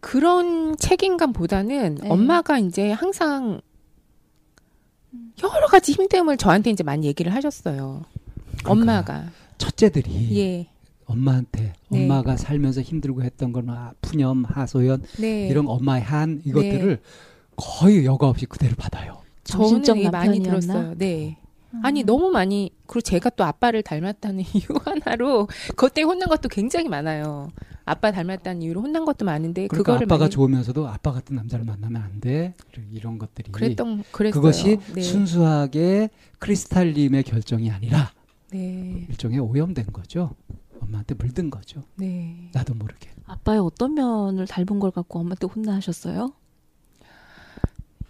그런 책임감보다는 네. 엄마가 이제 항상 여러 가지 힘듦을 저한테 이제 많이 얘기를 하셨어요. 엄마가. 첫째들이 예. 엄마한테 네. 엄마가 살면서 힘들고 했던 건 아, 푸념, 하소연 네. 이런 엄마의 한 이것들을 거의 여과 없이 그대로 받아요. 저는 정신적 이게 많이? 들었어요. 네. 아니 너무 많이 그리고 제가 또 아빠를 닮았다는 이유 하나로 때문에 혼난 것도 굉장히 많아요. 아빠 닮았다는 이유로 혼난 것도 많은데 그러니까 그거를 아빠가 많이 좋으면서도 아빠 같은 남자를 만나면 안 돼. 이런 것들이 그랬던 그랬어요. 그것이 네. 순수하게 크리스탈님의 결정이 아니라 네. 일종의 오염된 거죠. 엄마한테 물든 거죠. 네. 나도 모르게. 아빠의 어떤 면을 닮은 걸 갖고 엄마한테 혼나하셨어요?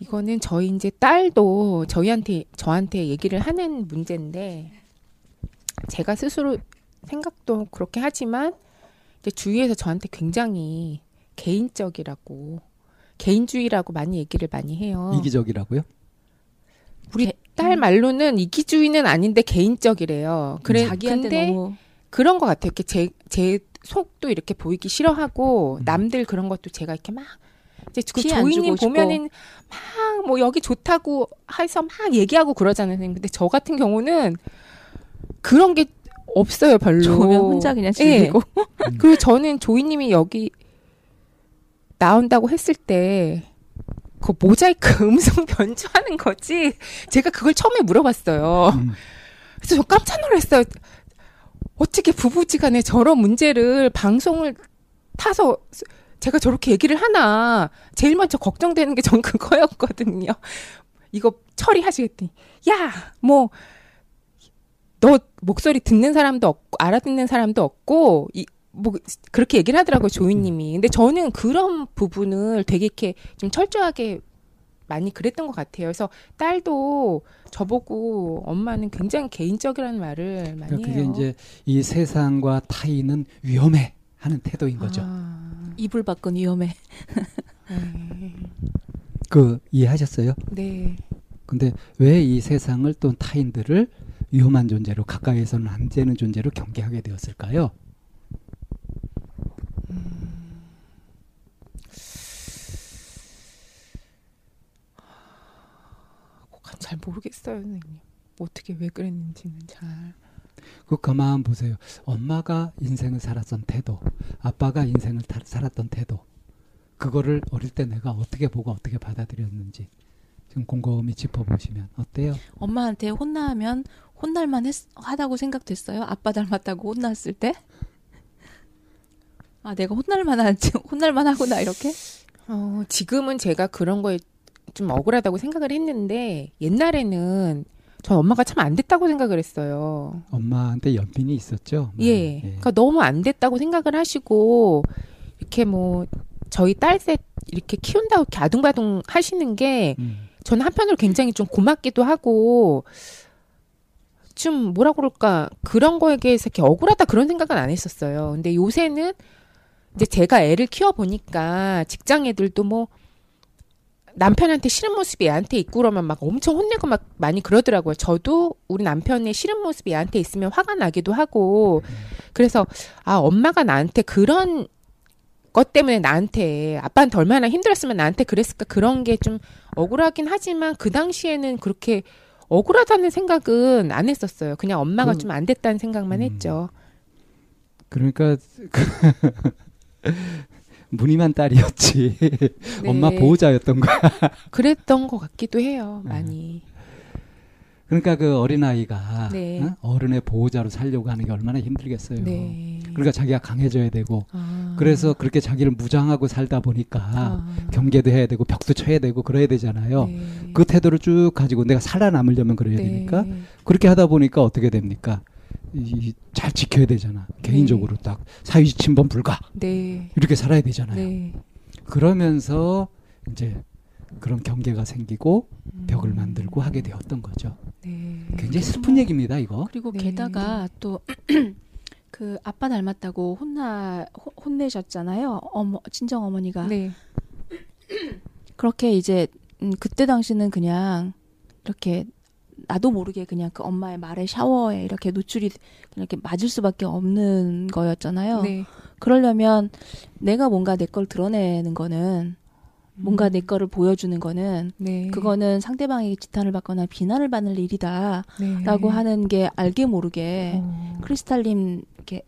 이거는 저희 이제 딸도 저희한테 저한테 얘기를 하는 문제인데 제가 스스로 생각도 그렇게 하지만 이제 주위에서 저한테 굉장히 개인적이라고 개인주의라고 많이 얘기를 많이 해요. 이기적이라고요? 우리 개- 딸 말로는 이기주의는 아닌데 개인적이래요. 그래 자기한테 근데 너무 그런 것 같아요. 이렇게 제, 제 속도 이렇게 보이기 싫어하고 음. 남들 그런 것도 제가 이렇게 막 이제 그 조이님. 보면은 막 뭐 여기 좋다고 해서 막 얘기하고 그러잖아요. 근데 저 같은 경우는 그런 게 없어요, 별로. 좋으면 혼자 그냥 예. 즐기고 그리고 저는 조이님이 여기 나온다고 했을 때, 그 모자이크 음성 변조하는 거지. 제가 그걸 처음에 물어봤어요. 음. 그래서 저 깜짝 놀랐어요. 어떻게 부부지간에 저런 문제를 방송을 타서 제가 저렇게 얘기를 하나 제일 먼저 걱정되는 게 전 그거였거든요. 이거 처리하시겠더니 야 뭐 너 목소리 듣는 사람도 없고 알아듣는 사람도 없고 이 뭐 그렇게 얘기를 하더라고요 조이님이. 근데 저는 그런 부분을 되게 이렇게 좀 철저하게 많이 그랬던 것 같아요. 그래서 딸도 저보고 엄마는 굉장히 개인적이라는 말을 많이 그러니까 해요. 그게 이제 이 세상과 타인은 위험해 하는 태도인 거죠. 아, 이불 밖은 위험해. 네. 그 이해하셨어요? 네. 근데 왜 이 세상을 또 타인들을 위험한 존재로 가까이에서는 안 되는 존재로 경계하게 되었을까요? 잘 모르겠어요, 선생님. 어떻게 왜 그랬는지는 잘. 그 가만 보세요. 엄마가 인생을 살았던 태도, 아빠가 인생을 타- 살았던 태도, 그거를 어릴 때 내가 어떻게 보고 어떻게 받아들였는지 지금 곰곰이 짚어보시면 어때요? 엄마한테 혼나면 혼날만 했, 하다고 생각됐어요? 아빠 닮았다고 혼났을 때? 아, 내가 혼날만 하지, 혼날만 하구나, 이렇게? 어, 지금은 제가 그런 거에 좀 억울하다고 생각을 했는데 옛날에는 전 엄마가 참 안 됐다고 생각을 했어요. 엄마한테 연민이 있었죠? 예. 그러니까 너무 안 됐다고 생각을 하시고 이렇게 뭐 저희 딸셋 이렇게 키운다고 이렇게 아둥바둥 하시는 게 음. 저는 한편으로 굉장히 좀 고맙기도 하고 좀 뭐라 그럴까 그런 거에 대해서 이렇게 억울하다 그런 생각은 안 했었어요. 근데 요새는 이제 제가 애를 키워 보니까 직장 애들도 뭐 남편한테 싫은 모습이 애한테 있고 그러면 막 엄청 혼내고 막 많이 그러더라고요. 저도 우리 남편의 싫은 모습이 애한테 있으면 화가 나기도 하고 그래서 아 엄마가 나한테 그런 것 때문에 나한테 아빠한테 얼마나 힘들었으면 나한테 그랬을까 그런 게 좀 억울하긴 하지만 그 당시에는 그렇게 억울하다는 생각은 안 했었어요. 그냥 엄마가 그- 좀안 됐다는 생각만 음. 했죠. 그러니까 무늬만 딸이었지 네. 엄마 보호자였던 거야. 그랬던 것 같기도 해요. 네. 많이. 그러니까 그 어린 아이가 네. 어 른의 보호자로 살려고 하는 게 얼마나 힘들겠어요. 네. 그러니까 자기가 강해져야 되고 아. 그래서 그렇게 자기를 무장하고 살다 보니까 아. 경계도 해야 되고 벽도 쳐야 되고 그래야 되잖아요. 네. 그 태도를 쭉 가지고 내가 살아남으려면 그래야 네. 되니까 그렇게 하다 보니까 어떻게 됩니까? 이, 잘 지켜야 되잖아. 개인적으로 딱 사유지 침범 불가 네. 이렇게 살아야 되잖아요. 네. 그러면서 이제 그런 경계가 생기고 음. 벽을 만들고 하게 되었던 거죠. 네. 굉장히 슬픈 얘기입니다, 이거. 그리고 네. 게다가 또 그 아빠 닮았다고 혼나 호- 혼내셨잖아요. 어머 친정 어머니가 네. 그렇게 이제 음, 그때 당시는 그냥 이렇게 나도 모르게 그냥 그 엄마의 말에 샤워에 이렇게 노출이 이렇게 맞을 수밖에 없는 거였잖아요. 네. 그러려면 내가 뭔가 내 걸 드러내는 거는 뭔가 내 거를 보여주는 거는 네. 그거는 상대방에게 지탄을 받거나 비난을 받을 일이다라고 네. 하는 게 알게 모르게 어. 크리스탈님 이렇게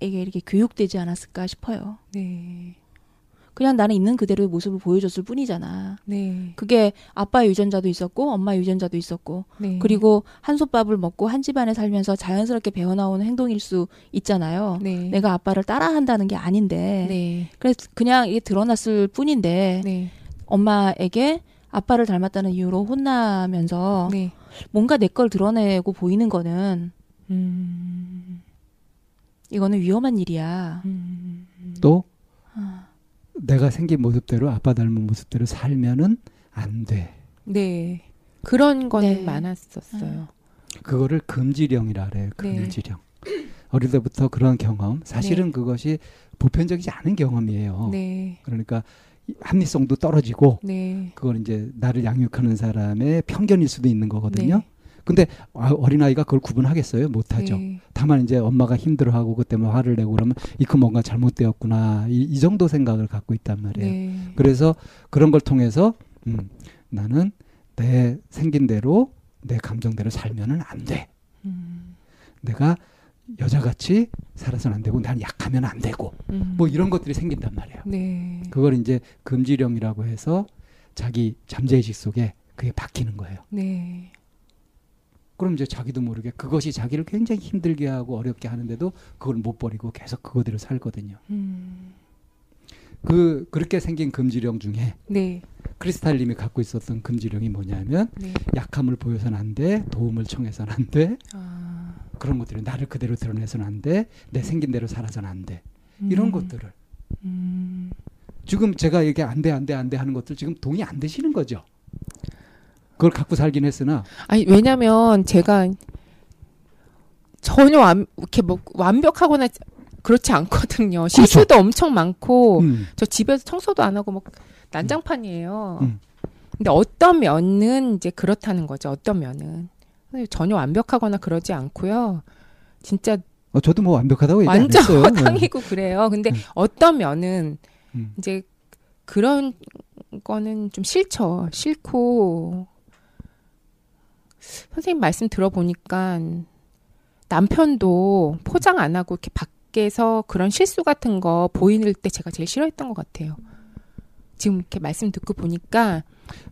에게 이렇게 교육되지 않았을까 싶어요. 네. 그냥 나는 있는 그대로의 모습을 보여줬을 뿐이잖아. 네. 그게 아빠의 유전자도 있었고 엄마의 유전자도 있었고 네. 그리고 한솥밥을 먹고 한 집안에 살면서 자연스럽게 배워나오는 행동일 수 있잖아요. 네. 내가 아빠를 따라한다는 게 아닌데 네. 그래서 그냥 이게 드러났을 뿐인데 네. 엄마에게 아빠를 닮았다는 이유로 혼나면서 네. 뭔가 내 걸 드러내고 보이는 거는 음. 이거는 위험한 일이야. 음. 또 아, 내가 생긴 모습대로 아빠 닮은 모습대로 살면은 안 돼. 네. 그런 거는 네. 많았었어요. 그거를 금지령이라 그래요. 네. 금지령. 어릴 때부터 그런 경험. 사실은 그것이 보편적이지 않은 경험이에요. 네. 그러니까 이 합리성도 떨어지고 네. 그건 이제 나를 양육하는 사람의 편견일 수도 있는 거거든요. 네. 근데 아, 어린아이가 그걸 구분하겠어요? 못하죠. 네. 다만 이제 엄마가 힘들어하고 그 때문에 화를 내고 그러면 이그 뭔가 잘못되었구나 이, 이 정도 생각을 갖고 있단 말이에요. 네. 그래서 그런 걸 통해서 음, 나는 내 생긴 대로 내 감정대로 살면은 안 돼. 음. 내가 여자같이 살아서는 안 되고 난 약하면 안 되고 음. 뭐 이런 것들이 생긴단 말이에요. 네. 그걸 이제 금지령이라고 해서 자기 잠재의식 속에 그게 박히는 거예요. 네. 그럼 이제 자기도 모르게 그것이 자기를 굉장히 힘들게 하고 어렵게 하는데도 그걸 못 버리고 계속 그거대로 살거든요. 음. 그 그렇게 생긴 금지령 중에 네. 크리스탈님이 갖고 있었던 금지령이 뭐냐면 네. 약함을 보여서는 안 돼, 도움을 청해서는 안 돼, 아. 그런 것들이 나를 그대로 드러내서는 안 돼, 내 생긴 대로 살아서는 안 돼, 이런 음. 것들을 음. 지금 제가 이게 안 돼, 안 돼, 안 돼 하는 것들 지금 동의 안 되시는 거죠. 그걸 갖고 살긴 했으나 아니 왜냐면 제가 전혀 완, 이렇게 뭐 완벽하거나 그렇지 않거든요. 실수도 엄청 많고 음, 저 집에서 청소도 안 하고 막 난장판이에요. 음. 근데 어떤 면은 이제 그렇다는 거죠. 어떤 면은 전혀 완벽하거나 그러지 않고요. 진짜 어, 저도 뭐 완벽하다고 얘기 안 완전 했어요. 허당이고 그래요. 근데 음. 어떤 면은 음. 이제 그런 거는 좀 싫죠. 싫고 선생님 말씀 들어보니까 남편도 포장 안 하고 이렇게 밖에서 그런 실수 같은 거 보이는 때 제가 제일 싫어했던 것 같아요. 지금 이렇게 말씀 듣고 보니까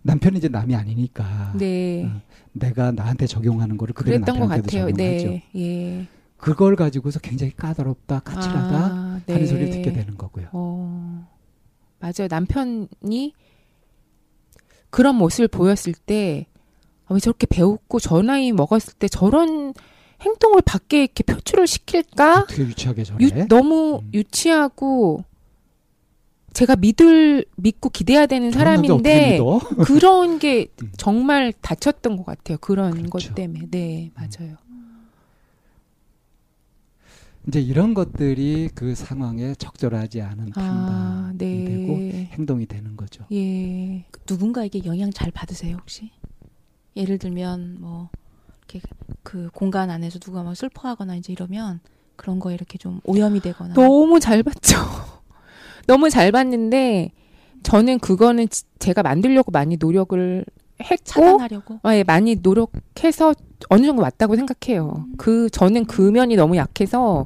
남편이 이제 남이 아니니까 네 음, 내가 나한테 적용하는 거를 그랬던 것 같아요. 적용하죠. 네, 예. 그걸 가지고서 굉장히 까다롭다, 까칠하다 아, 네. 하는 소리를 듣게 되는 거고요. 어, 맞아요. 남편이 그런 모습을 보였을 때, 아, 왜 저렇게 배웠고 저 나이 먹었을 때 저런 행동을 밖에 이렇게 표출을 시킬까? 어떻게 유치하게 저래? 유, 너무 음. 유치하고 제가 믿을 믿고 기대야 되는 사람인데? 그런 게 음. 정말 다쳤던 것 같아요. 그런 그렇죠. 것 때문에. 네, 맞아요. 이제 이런 것들이 그 상황에 적절하지 않은 아, 판단이 네. 되고 행동이 되는 거죠. 예. 누군가에게 영향 잘 받으세요 혹시? 예를 들면 뭐 이렇게 그 공간 안에서 누가 막 슬퍼하거나 이제 이러면 그런 거에 이렇게 좀 오염이 되거나 너무 잘 봤죠. 너무 잘 봤는데 저는 그거는 지- 제가 만들려고 많이 노력을 했고 차단하려고. 어, 예, 많이 노력해서 어느 정도 왔다고 생각해요. 그 저는 그 면이 너무 약해서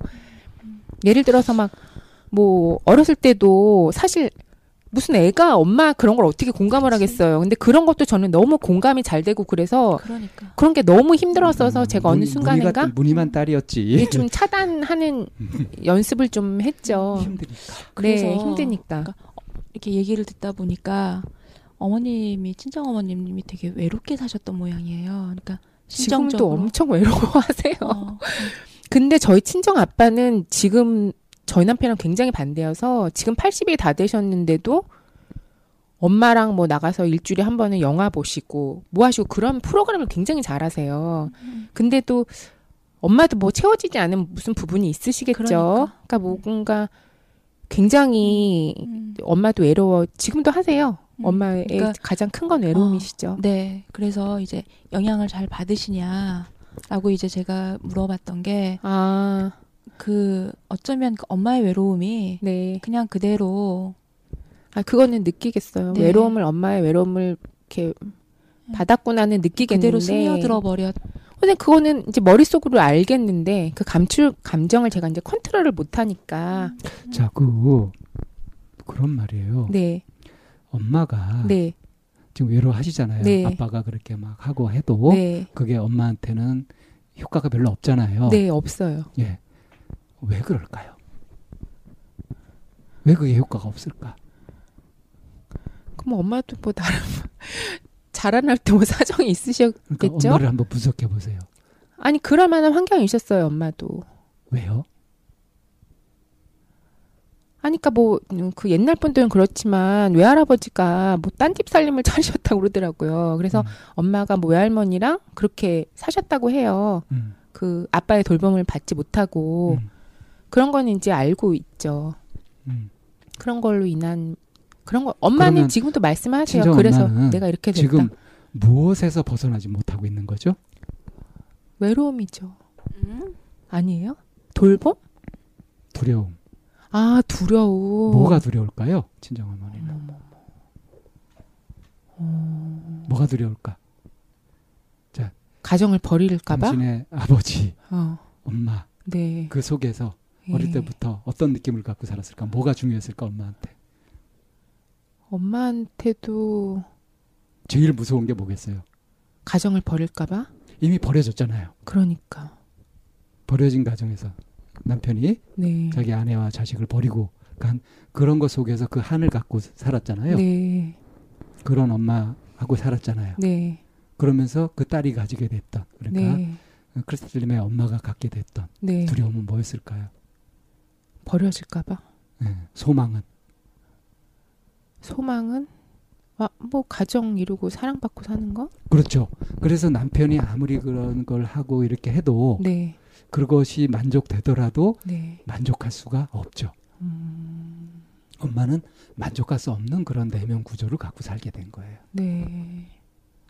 예를 들어서 막 뭐 어렸을 때도 사실 무슨 애가 엄마 그런 걸 어떻게 공감을 그치. 하겠어요. 근데 그런 것도 저는 너무 공감이 잘 되고 그래서 그러니까. 그런 게 너무 힘들었어서 음, 제가 어느 무늬- 순간인가 무늬 무늬만 딸이었지. 좀 차단하는 연습을 좀 했죠. 힘드니까. 그래서 네, 힘드니까. 그러니까 이렇게 얘기를 듣다 보니까 어머님이 친정 어머님이 되게 외롭게 사셨던 모양이에요. 그러니까 지금도 심정적으로. 엄청 외로워하세요. 어, 근데 저희 친정 아빠는 지금 저희 남편이랑 굉장히 반대여서 지금 80이 다 되셨는데도 엄마랑 뭐 나가서 일주일에 한 번은 영화 보시고 뭐 하시고 그런 프로그램을 굉장히 잘하세요. 근데도 엄마도 뭐 채워지지 않은 무슨 부분이 있으시겠죠. 그러니까. 그러니까 뭔가 굉장히 음, 엄마도 외로워 지금도 하세요. 음. 엄마의 그러니까- 가장 큰 건 외로움이시죠. 네. 그래서 이제 영향을 잘 받으시냐라고 이제 제가 물어봤던 게 그 아, 어쩌면 그 엄마의 외로움이 네. 그냥 그대로 아, 그거는 느끼겠어요. 네. 외로움을, 엄마의 외로움을 이렇게 받았구나는 느끼겠는데. 그대로 스며들어 버렸. 근데 그거는 이제 머릿속으로 알겠는데, 그 감출, 감정을 제가 이제 컨트롤을 못 하니까. 자, 그 그런 말이에요. 네, 엄마가 네, 지금 외로워하시잖아요. 네. 아빠가 그렇게 막 하고 해도 네, 그게 엄마한테는 효과가 별로 없잖아요. 네, 없어요. 예. 왜 그럴까요? 왜 그게 효과가 없을까? 그럼 엄마도 뭐 나름 자라날 때 뭐 사정이 그러니까 있으셨겠죠? 엄마를 한번 분석해 보세요. 아니, 그럴 만한 환경이셨어요, 엄마도. 왜요? 아니, 그니까 뭐, 음, 그 옛날 분들은 그렇지만, 외할아버지가 뭐 딴 집 살림을 차리셨다고 그러더라고요. 그래서 음, 엄마가 뭐 외할머니랑 그렇게 사셨다고 해요. 음, 그 아빠의 돌봄을 받지 못하고 음, 그런 거는 이제 알고 있죠. 음. 그런 걸로 인한 그런 거 엄마는 지금도 말씀하세요. 그래서 내가 이렇게 됐다. 지금 무엇에서 벗어나지 못하고 있는 거죠? 외로움이죠. 아니에요? 돌봄? 두려움. 아 두려움. 뭐가 두려울까요? 친정 어머니는 어머머. 뭐가 두려울까? 가정을 버릴까봐. 당신의 아버지, 어, 엄마 네. 그 속에서 어릴 예. 때부터 어떤 느낌을 갖고 살았을까? 뭐가 중요했을까 엄마한테? 엄마한테도 제일 무서운 게 뭐겠어요? 가정을 버릴까 봐. 이미 버려졌잖아요. 그러니까. 버려진 가정에서 남편이 네. 자기 아내와 자식을 버리고 간 그런 것 속에서 그 한을 갖고 살았잖아요. 네. 그런 엄마하고 살았잖아요. 네. 그러면서 그 딸이 가지게 됐던 그러니까 네. 크리스탈림의 엄마가 갖게 됐던 네. 두려움은 뭐였을까요? 버려질까봐. 예, 소망은 소망은 아, 뭐 가정 이루고 사랑받고 사는 거? 그렇죠. 그래서 남편이 아무리 그런 걸 하고 이렇게 해도 네. 그것이 만족되더라도 네. 만족할 수가 없죠. 음, 엄마는 만족할 수 없는 그런 내면 구조를 갖고 살게 된 거예요. 네.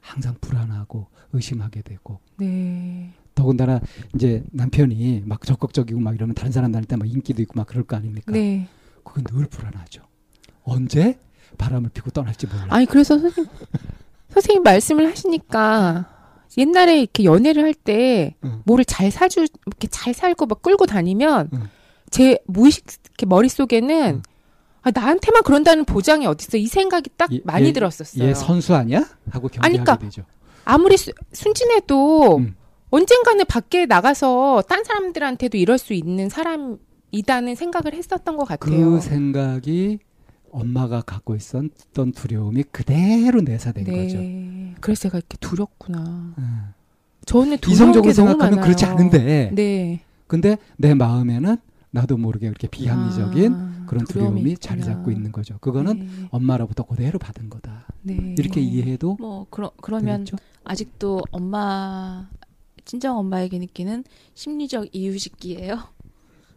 항상 불안하고 의심하게 되고 네. 더군다나 이제 남편이 막 적극적이고 막 이러면 다른 사람들한테 막 인기도 있고 막 그럴 거 아닙니까? 네. 그건 늘 불안하죠. 언제 바람을 피고 떠날지 몰라. 아니 그래서 선생님 선생님 말씀을 하시니까 옛날에 이렇게 연애를 할때 응. 뭐를 잘 사주 이렇게 잘 살고 막 끌고 다니면 응. 제 무의식 이렇게 머릿속에는 응. 아, 나한테만 그런다는 보장이 어딨어 이 생각이 딱 얘- 많이 얘- 들었었어요. 얘 선수 아니야? 하고 경계하게 아니, 그러니까 되죠. 아무리 수- 순진해도 음. 언젠가는 밖에 나가서 딴 사람들한테도 이럴 수 있는 사람이다는 생각을 했었던 것 같아요. 그 생각이 엄마가 갖고 있었던 두려움이 그대로 내사된 거죠. 네. 그래서 제가 이렇게 두렵구나. 예. 저는 두려운 이성적으로 생각하면. 그렇지 않은데, 네. 근데 내 마음에는 나도 모르게 그렇게 비합리적인 아, 그런 두려움이 두려움이 자리. 잡고 있는 거죠. 그거는 네. 엄마로부터 그대로 받은 거다. 네. 이렇게 이해해도 뭐 그러, 그러면 되겠죠? 아직도 엄마 친정 엄마에게 느끼는 심리적 이유식기예요.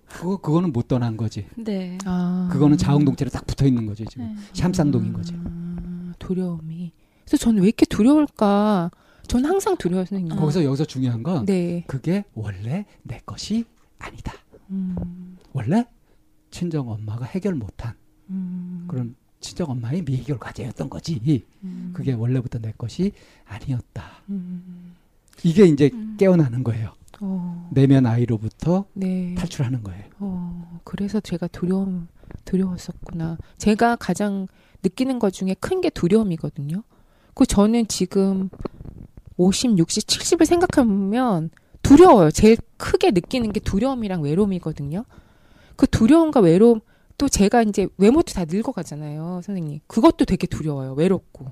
그거 그거는 못 떠난 거지. 네. 아. 그거는 자웅동체로 딱 붙어 있는 거지 지금. 네. 샴쌍동인 거지. 아, 두려움이. 그래서 저는 왜 이렇게 두려울까? 저는 항상 두려워요, 선생님. 어. 거기서 여기서 중요한 건 네. 그게 원래 내 것이 아니다. 음, 원래 친정 엄마가 해결 못한 음, 그런 친정 엄마의 미해결 과제였던 거지. 음. 그게 원래부터 내 것이 아니었다. 음. 이게 이제 음. 깨어나는 거예요. 어, 내면 아이로부터 네. 탈출하는 거예요. 어, 그래서 제가 두려움, 두려웠었구나. 제가 가장 느끼는 것 중에 큰 게 두려움이거든요. 그 저는 지금 50, 60, 70을 생각하면 두려워요. 제일 크게 느끼는 게 두려움이랑 외로움이거든요. 그 두려움과 외로움, 또 제가 이제 외모도 다 늙어가잖아요, 선생님. 그것도 되게 두려워요. 외롭고.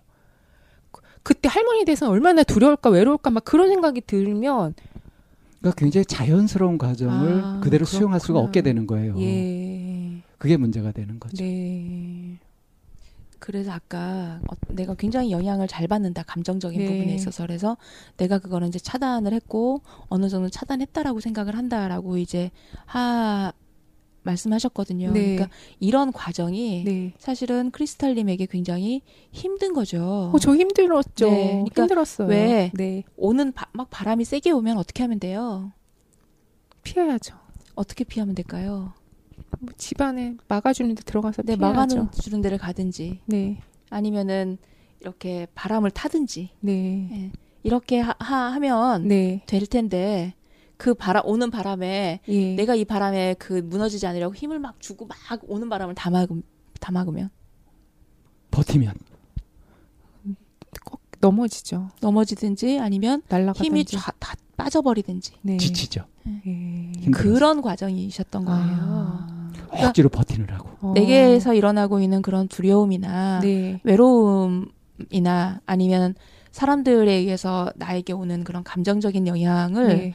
그- 그때 할머니 돼서 얼마나 두려울까, 외로울까, 막 그런 생각이 들면, 그러니까 굉장히 자연스러운 과정을 아, 그대로 수용할 수가 그렇구나. 없게 되는 거예요. 예. 그게 문제가 되는 거죠. 네. 그래서 아까 어, 내가 굉장히 영향을 잘 받는다 감정적인 네. 부분에 있어서 그래서 내가 그거는 이제 차단을 했고 어느 정도 차단했다라고 생각을 한다라고 이제 하 말씀하셨거든요. 네. 그러니까 이런 과정이 네. 사실은 크리스탈님에게 굉장히 힘든 거죠. 어, 저 힘들었죠. 네, 그러니까 힘들었어요. 왜? 네. 오는 바, 막 바람이 세게 오면 어떻게 하면 돼요? 피해야죠. 어떻게 피하면 될까요? 뭐 집안에 막아주는 데 들어가서 네, 피해야죠. 막아놓은 주는 데를 가든지 네. 아니면은 이렇게 바람을 타든지 네. 예. 이렇게 하, 하, 면 네. 될 텐데 그 바람 오는 바람에 예. 내가 이 바람에 그 무너지지 않으려고 힘을 막 주고 막 오는 바람을 다 막음 다 막으면 버티면 꼭 넘어지죠. 넘어지든지 아니면 날아가든지. 힘이 다, 다 빠져버리든지 네. 지치죠. 예. 힘들어서. 그런 과정이셨던 거예요. 아. 억지로 버티느라고. 어. 내게에서 일어나고 있는 그런 두려움이나 네. 외로움이나 아니면 사람들에 의해서 나에게 오는 그런 감정적인 영향을 네.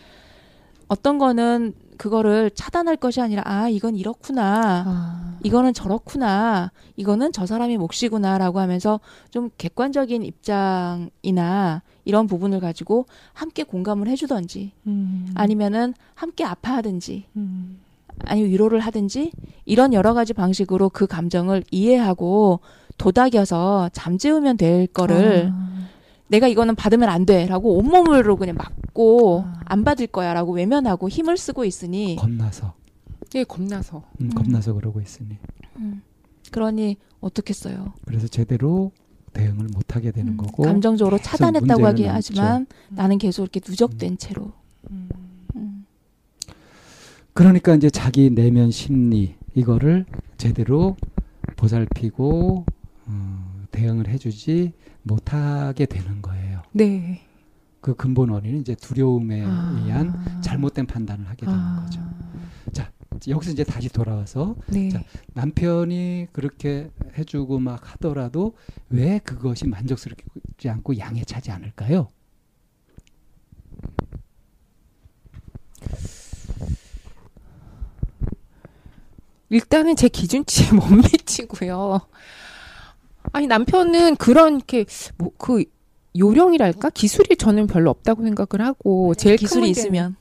어떤 거는 그거를 차단할 것이 아니라 아 이건 이렇구나 아. 이거는 저렇구나 이거는 저 사람의 몫이구나라고 하면서 좀 객관적인 입장이나 이런 부분을 가지고 함께 공감을 해주던지 음. 아니면은 함께 아파하든지 음. 아니면 위로를 하든지 이런 여러 가지 방식으로 그 감정을 이해하고 도닥여서 잠재우면 될 거를 아. 내가 이거는 받으면 안 돼라고 온몸으로 그냥 막고 아. 안 받을 거야라고 외면하고 힘을 쓰고 있으니 겁나서. 예, 겁나서. 음, 음. 겁나서 그러고 있으니. 음. 그러니 어떻겠어요? 그래서 제대로 대응을 못 하게 되는 음, 거고. 감정적으로 차단했다고 하긴. 하지만 나는 계속 이렇게 누적된 채로. 음. 음. 그러니까 이제 자기 내면 심리 이거를 제대로 보살피고 어, 대응을 해주지 못하게 되는 거예요. 네. 그 근본 원인은 이제 두려움에 아. 의한 잘못된 판단을 하게 되는 아. 거죠. 여기서 이제 다시 돌아와서 네. 자, 남편이 그렇게 해주고 막 하더라도 왜 그것이 만족스럽지 않고 양에 차지 않을까요? 일단은 제 기준치에 못 미치고요. 아니 남편은 그런 이렇게 뭐 그 요령이랄까 기술이 저는 별로 없다고 생각을 하고 제일 큰 기술이 있으면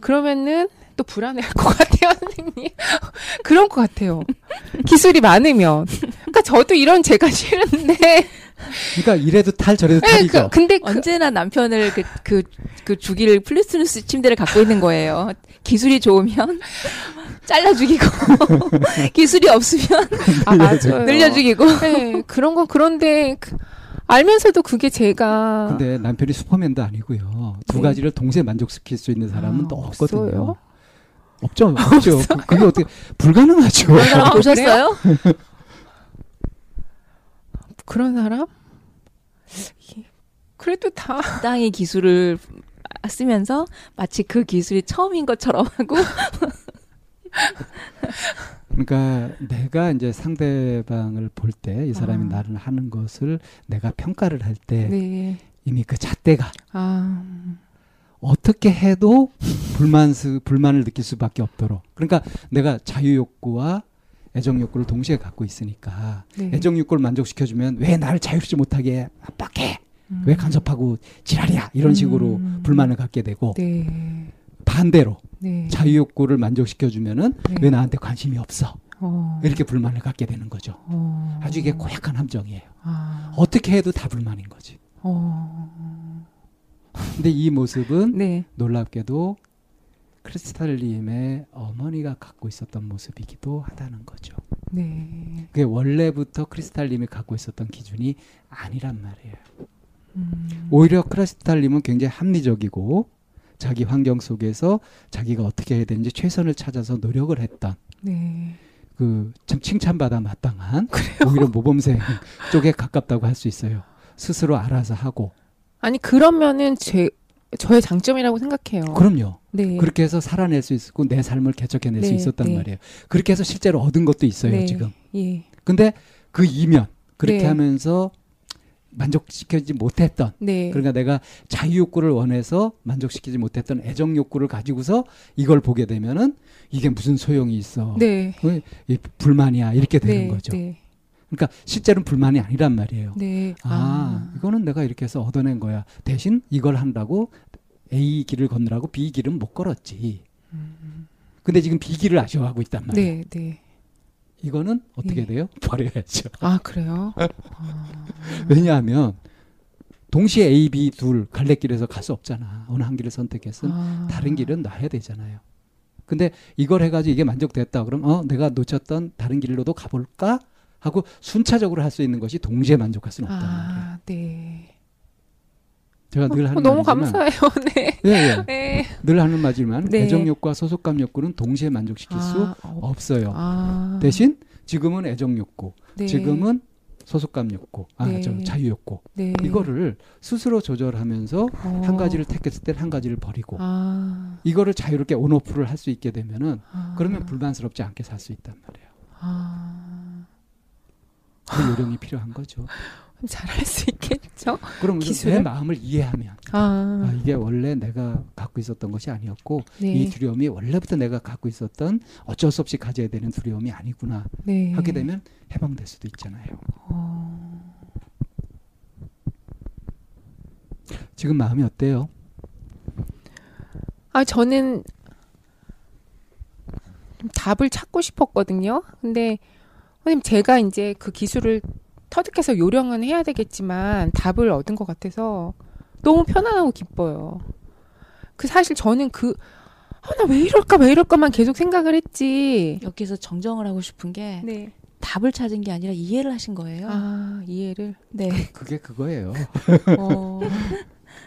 그러면은 또 불안해할 것 같아요, 선생님. 그런 것 같아요. 기술이 많으면. 그러니까 저도 이런 제가 싫은데. 그러니까 이래도 탈 저래도 네, 탈이죠. 그, 근데 그, 언제나 남편을 그 그그 주기를 플루스누스 침대를 갖고 있는 거예요. 기술이 좋으면 잘라 죽이고 기술이 없으면 아 맞아요. 늘려 죽이고. 네, 그런 건 그런데 그, 알면서도 그게 제가 근데 남편이 슈퍼맨도 아니고요. 두 네. 가지를 동시에 만족시킬 수 있는 사람은 아, 또 없거든요. 없어요? 없죠, 없죠. 그- 그게 어떻게 불가능하죠. 아, 보셨어요? 그런 사람 그래도 다 땅의 기술을 쓰면서 마치 그 기술이 처음인 것처럼 하고 그러니까 내가 이제 상대방을 볼 때 이 사람이 아. 나를 하는 것을 내가 평가를 할때 네. 이미 그 잣대가 아, 어떻게 해도 불만 불만을 느낄 수밖에 없도록. 그러니까 내가 자유 욕구와 애정 욕구를 동시에 갖고 있으니까 네. 애정 욕구를 만족시켜주면 왜 나를 자유롭지 못하게 압박해? 음. 왜 간섭하고 지랄이야? 이런 식으로 음. 불만을 갖게 되고 네. 반대로 네. 자유 욕구를 만족시켜주면은 네. 왜 나한테 관심이 없어? 어. 이렇게 불만을 갖게 되는 거죠. 어. 아주 이게 고약한 함정이에요. 아. 어떻게 해도 다 불만인 거지. 어. 근데 이 모습은 네. 놀랍게도 크리스탈님의 어머니가 갖고 있었던 모습이기도 하다는 거죠. 네. 그게 원래부터 크리스탈님이 갖고 있었던 기준이 아니란 말이에요. 음. 오히려 크리스탈님은 굉장히 합리적이고 자기 환경 속에서 자기가 어떻게 해야 되는지 최선을 찾아서 노력을 했던 네. 그 참 칭찬받아 마땅한 오히려 모범생 쪽에 가깝다고 할 수 있어요. 스스로 알아서 하고 아니 그러면은 제 저의 장점이라고 생각해요. 그럼요. 네. 그렇게 해서 살아낼 수 있고 내 삶을 개척해낼 수 네, 있었단 네. 말이에요. 그렇게 해서 실제로 얻은 것도 있어요 네. 지금. 예. 근데 그 이면 그렇게 네. 하면서 만족시키지 못했던 네. 그러니까 내가 자유 욕구를 원해서 만족시키지 못했던 애정 욕구를 가지고서 이걸 보게 되면은 이게 무슨 소용이 있어. 네. 어, 이 불만이야. 이렇게 되는 네. 거죠. 네. 그러니까 실제로는 불만이 아니란 말이에요. 네. 아, 이거는 내가 이렇게 해서 얻어낸 거야. 대신 이걸 한다고 A 길을 건너라고 B 길은 못 걸었지. 근데 지금 B 길을 아쉬워하고 있단 말이에요. 네. 네. 이거는 어떻게 네. 돼요? 버려야죠. 아 그래요? 왜냐하면 동시에 A, B 둘 갈래길에서 갈 수 없잖아. 어느 한 길을 선택했으면 아. 다른 길은 놔야 되잖아요. 근데 이걸 해가지고 이게 만족됐다. 그럼 어 내가 놓쳤던 다른 길로도 가볼까 하고 순차적으로 할 수 있는 것이 동시에 만족할 수는 말이에요. 아, 네. 제가 늘 어, 하는 너무 말이지만 감사해요. 네. 예, 예. 네. 늘 하는 말이지만 네. 애정욕과 소속감 욕구는 동시에 만족시킬 수 아, 어, 없어요. 아. 대신 지금은 애정욕구, 네. 지금은 소속감 욕구, 아, 네. 저 자유 욕구 네. 이거를 스스로 조절하면서 어. 한 가지를 택했을 때 한 가지를 버리고 아. 이거를 자유롭게 온오프를 할 수 있게 되면은 아. 그러면 불만스럽지 않게 살 수 있단 말이에요. 아. 그 요령이 필요한 거죠. 잘할 수 있겠죠? 그럼 기술을? 내 마음을 이해하면 아. 아, 이게 원래 내가 갖고 있었던 것이 아니었고 네. 이 두려움이 원래부터 내가 갖고 있었던 어쩔 수 없이 가져야 되는 두려움이 아니구나 네. 하게 되면 해방될 수도 있잖아요. 어. 지금 마음이 어때요? 아, 저는 좀 답을 찾고 싶었거든요. 근데 선생님 제가 이제 그 기술을 터득해서 요령은 해야 되겠지만 답을 얻은 것 같아서 너무 편안하고 기뻐요. 그 사실 저는 그 아, 나 왜 이럴까 왜 이럴까만 계속 생각을 했지. 여기서 정정을 하고 싶은 게 네. 답을 찾은 게 아니라 이해를 하신 거예요. 아, 이해를. 네. 그 게 그거예요. 어.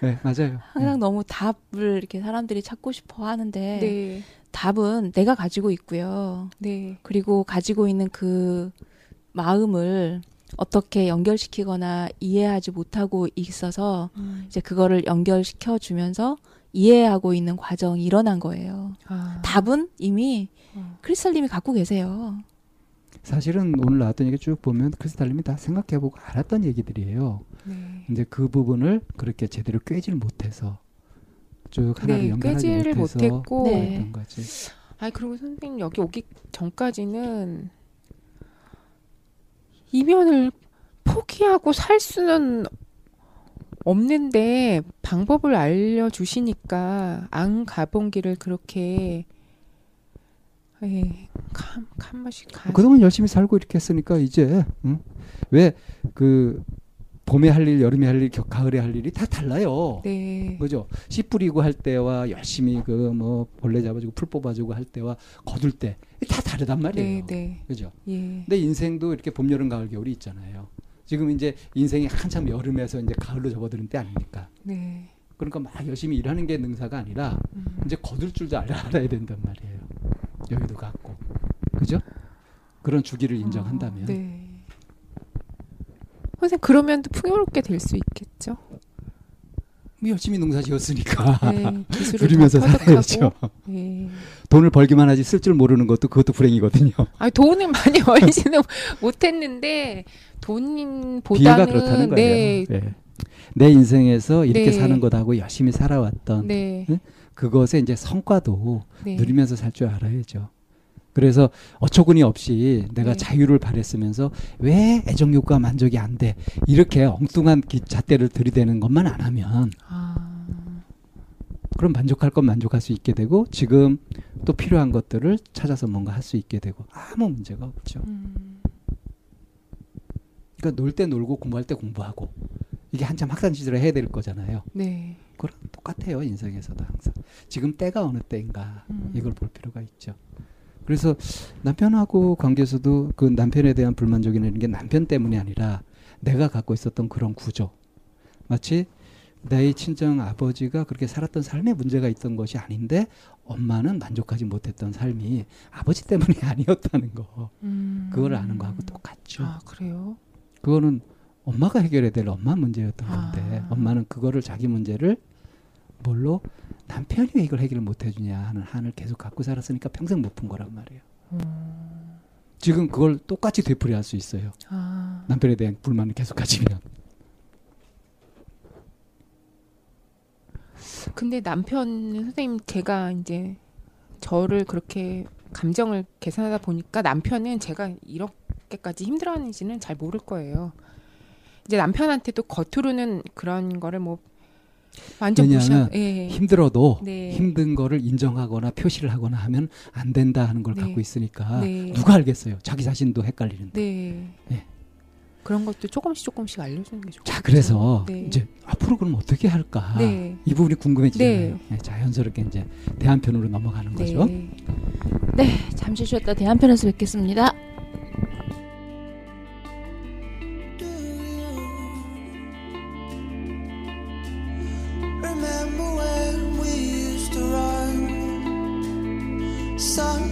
네, 맞아요. 항상 너무 답을 이렇게 사람들이 찾고 싶어 하는데 네. 답은 내가 가지고 있고요. 네. 그리고 가지고 있는 그 마음을 어떻게 연결시키거나 이해하지 못하고 있어서 음. 이제 그거를 연결시켜 주면서 이해하고 있는 과정이 일어난 거예요. 아. 답은 이미 어. 크리스탈님이 갖고 계세요. 사실은 오늘 나왔던 얘기 쭉 보면 크리스탈님이 다 생각해보고 알았던 얘기들이에요. 네. 이제 그 부분을 그렇게 제대로 꿰질 못해서 쭉 하나를 네, 연결하지 못했고 네. 그랬던 거지. 아니 그리고 선생님 여기 오기 전까지는 이면을 포기하고 살 수는 없는데 방법을 알려주시니까 안 가본 길을 그렇게 예, 번씩 가. 그동안 열심히 살고 이렇게 했으니까 이제 응? 왜그 봄에 할 일, 여름에 할 일, 겨- 가을에 할 일이 다 달라요. 네. 그죠? 씨 뿌리고 할 때와 열심히 그 뭐 벌레 잡아주고 풀 뽑아주고 할 때와 거둘 때 다 다르단 말이에요. 네, 네. 그죠? 예. 근데 인생도 이렇게 봄, 여름, 가을, 겨울이 있잖아요. 지금 이제 인생이 한참 여름에서 이제 가을로 접어드는 때 아닙니까? 네. 그러니까 막 열심히 일하는 게 능사가 아니라 음. 이제 거둘 줄도 알아- 알아야 된단 말이에요. 여기도 갖고. 그죠? 그런 주기를 인정한다면. 어, 네. 선생님 그러면 또 풍요롭게 될 수 있겠죠. 뭐 열심히 농사 지었으니까. 네, 누리면서 더 살아야죠. 네. 돈을 벌기만 하지 쓸 줄 모르는 것도 그것도 불행이거든요. 아 돈을 많이 벌지는 못했는데 돈보다는 그렇다는 거예요. 네, 예. 내 인생에서 이렇게 네. 사는 것하고 열심히 살아왔던 네, 그것의 이제 성과도 네. 누리면서 살 줄 알아야죠. 그래서 어처구니 없이 내가 네. 자유를 바랬으면서 왜 애정욕과 만족이 안 돼? 이렇게 엉뚱한 기- 잣대를 들이대는 것만 안 하면 아, 그럼 만족할 건 만족할 수 있게 되고 지금 또 필요한 것들을 찾아서 뭔가 할 수 있게 되고 아무 문제가 없죠. 음, 그러니까 놀 때 놀고 공부할 때 공부하고 이게 한참 학창 시절에 해야 될 거잖아요. 네, 그거랑 똑같아요 인생에서도 항상 지금 때가 어느 때인가 음. 이걸 볼 필요가 있죠. 그래서 남편하고 관계에서도 그 남편에 대한 불만족이 있는 게 남편 때문이 아니라 내가 갖고 있었던 그런 구조. 마치 내 친정 아버지가 그렇게 살았던 삶에 문제가 있던 것이 아닌데 엄마는 만족하지 못했던 삶이 아버지 때문이 아니었다는 거. 음. 그걸 아는 거하고 똑같죠. 아 그래요? 그거는 엄마가 해결해야 될 엄마 문제였던 아. 건데 엄마는 그거를 자기 문제를 뭘로 남편이 왜 이걸 해결을 못 해주냐 하는 한을 계속 갖고 살았으니까 평생 못 푼 거란 말이에요. 음. 지금 그걸 똑같이 되풀이할 수 있어요. 아 남편에 대한 불만을 계속 가지면. 근데 남편 선생님 제가 이제 저를 그렇게 감정을 계산하다 보니까 남편은 제가 이렇게까지 힘들어하는지는 잘 모를 거예요. 이제 남편한테도 겉으로는 그런 거를 뭐 완전 왜냐하면. 예. 힘들어도 네. 힘든 거를 인정하거나 표시를 하거나 하면 안 된다 하는 걸 네. 갖고 있으니까 네. 누가 알겠어요. 자기 자신도 헷갈리는데. 네. 네. 그런 것도 조금씩 조금씩 알려주는 게 좋겠죠. 자 그래서 네. 이제 앞으로 그럼 어떻게 할까 네. 이 부분이 궁금해지잖아요. 네. 네, 자연스럽게 이제 대한편으로 넘어가는 거죠. 네. 네, 잠시 쉬었다 대한편에서 뵙겠습니다. Remember when we used to run? Sometimes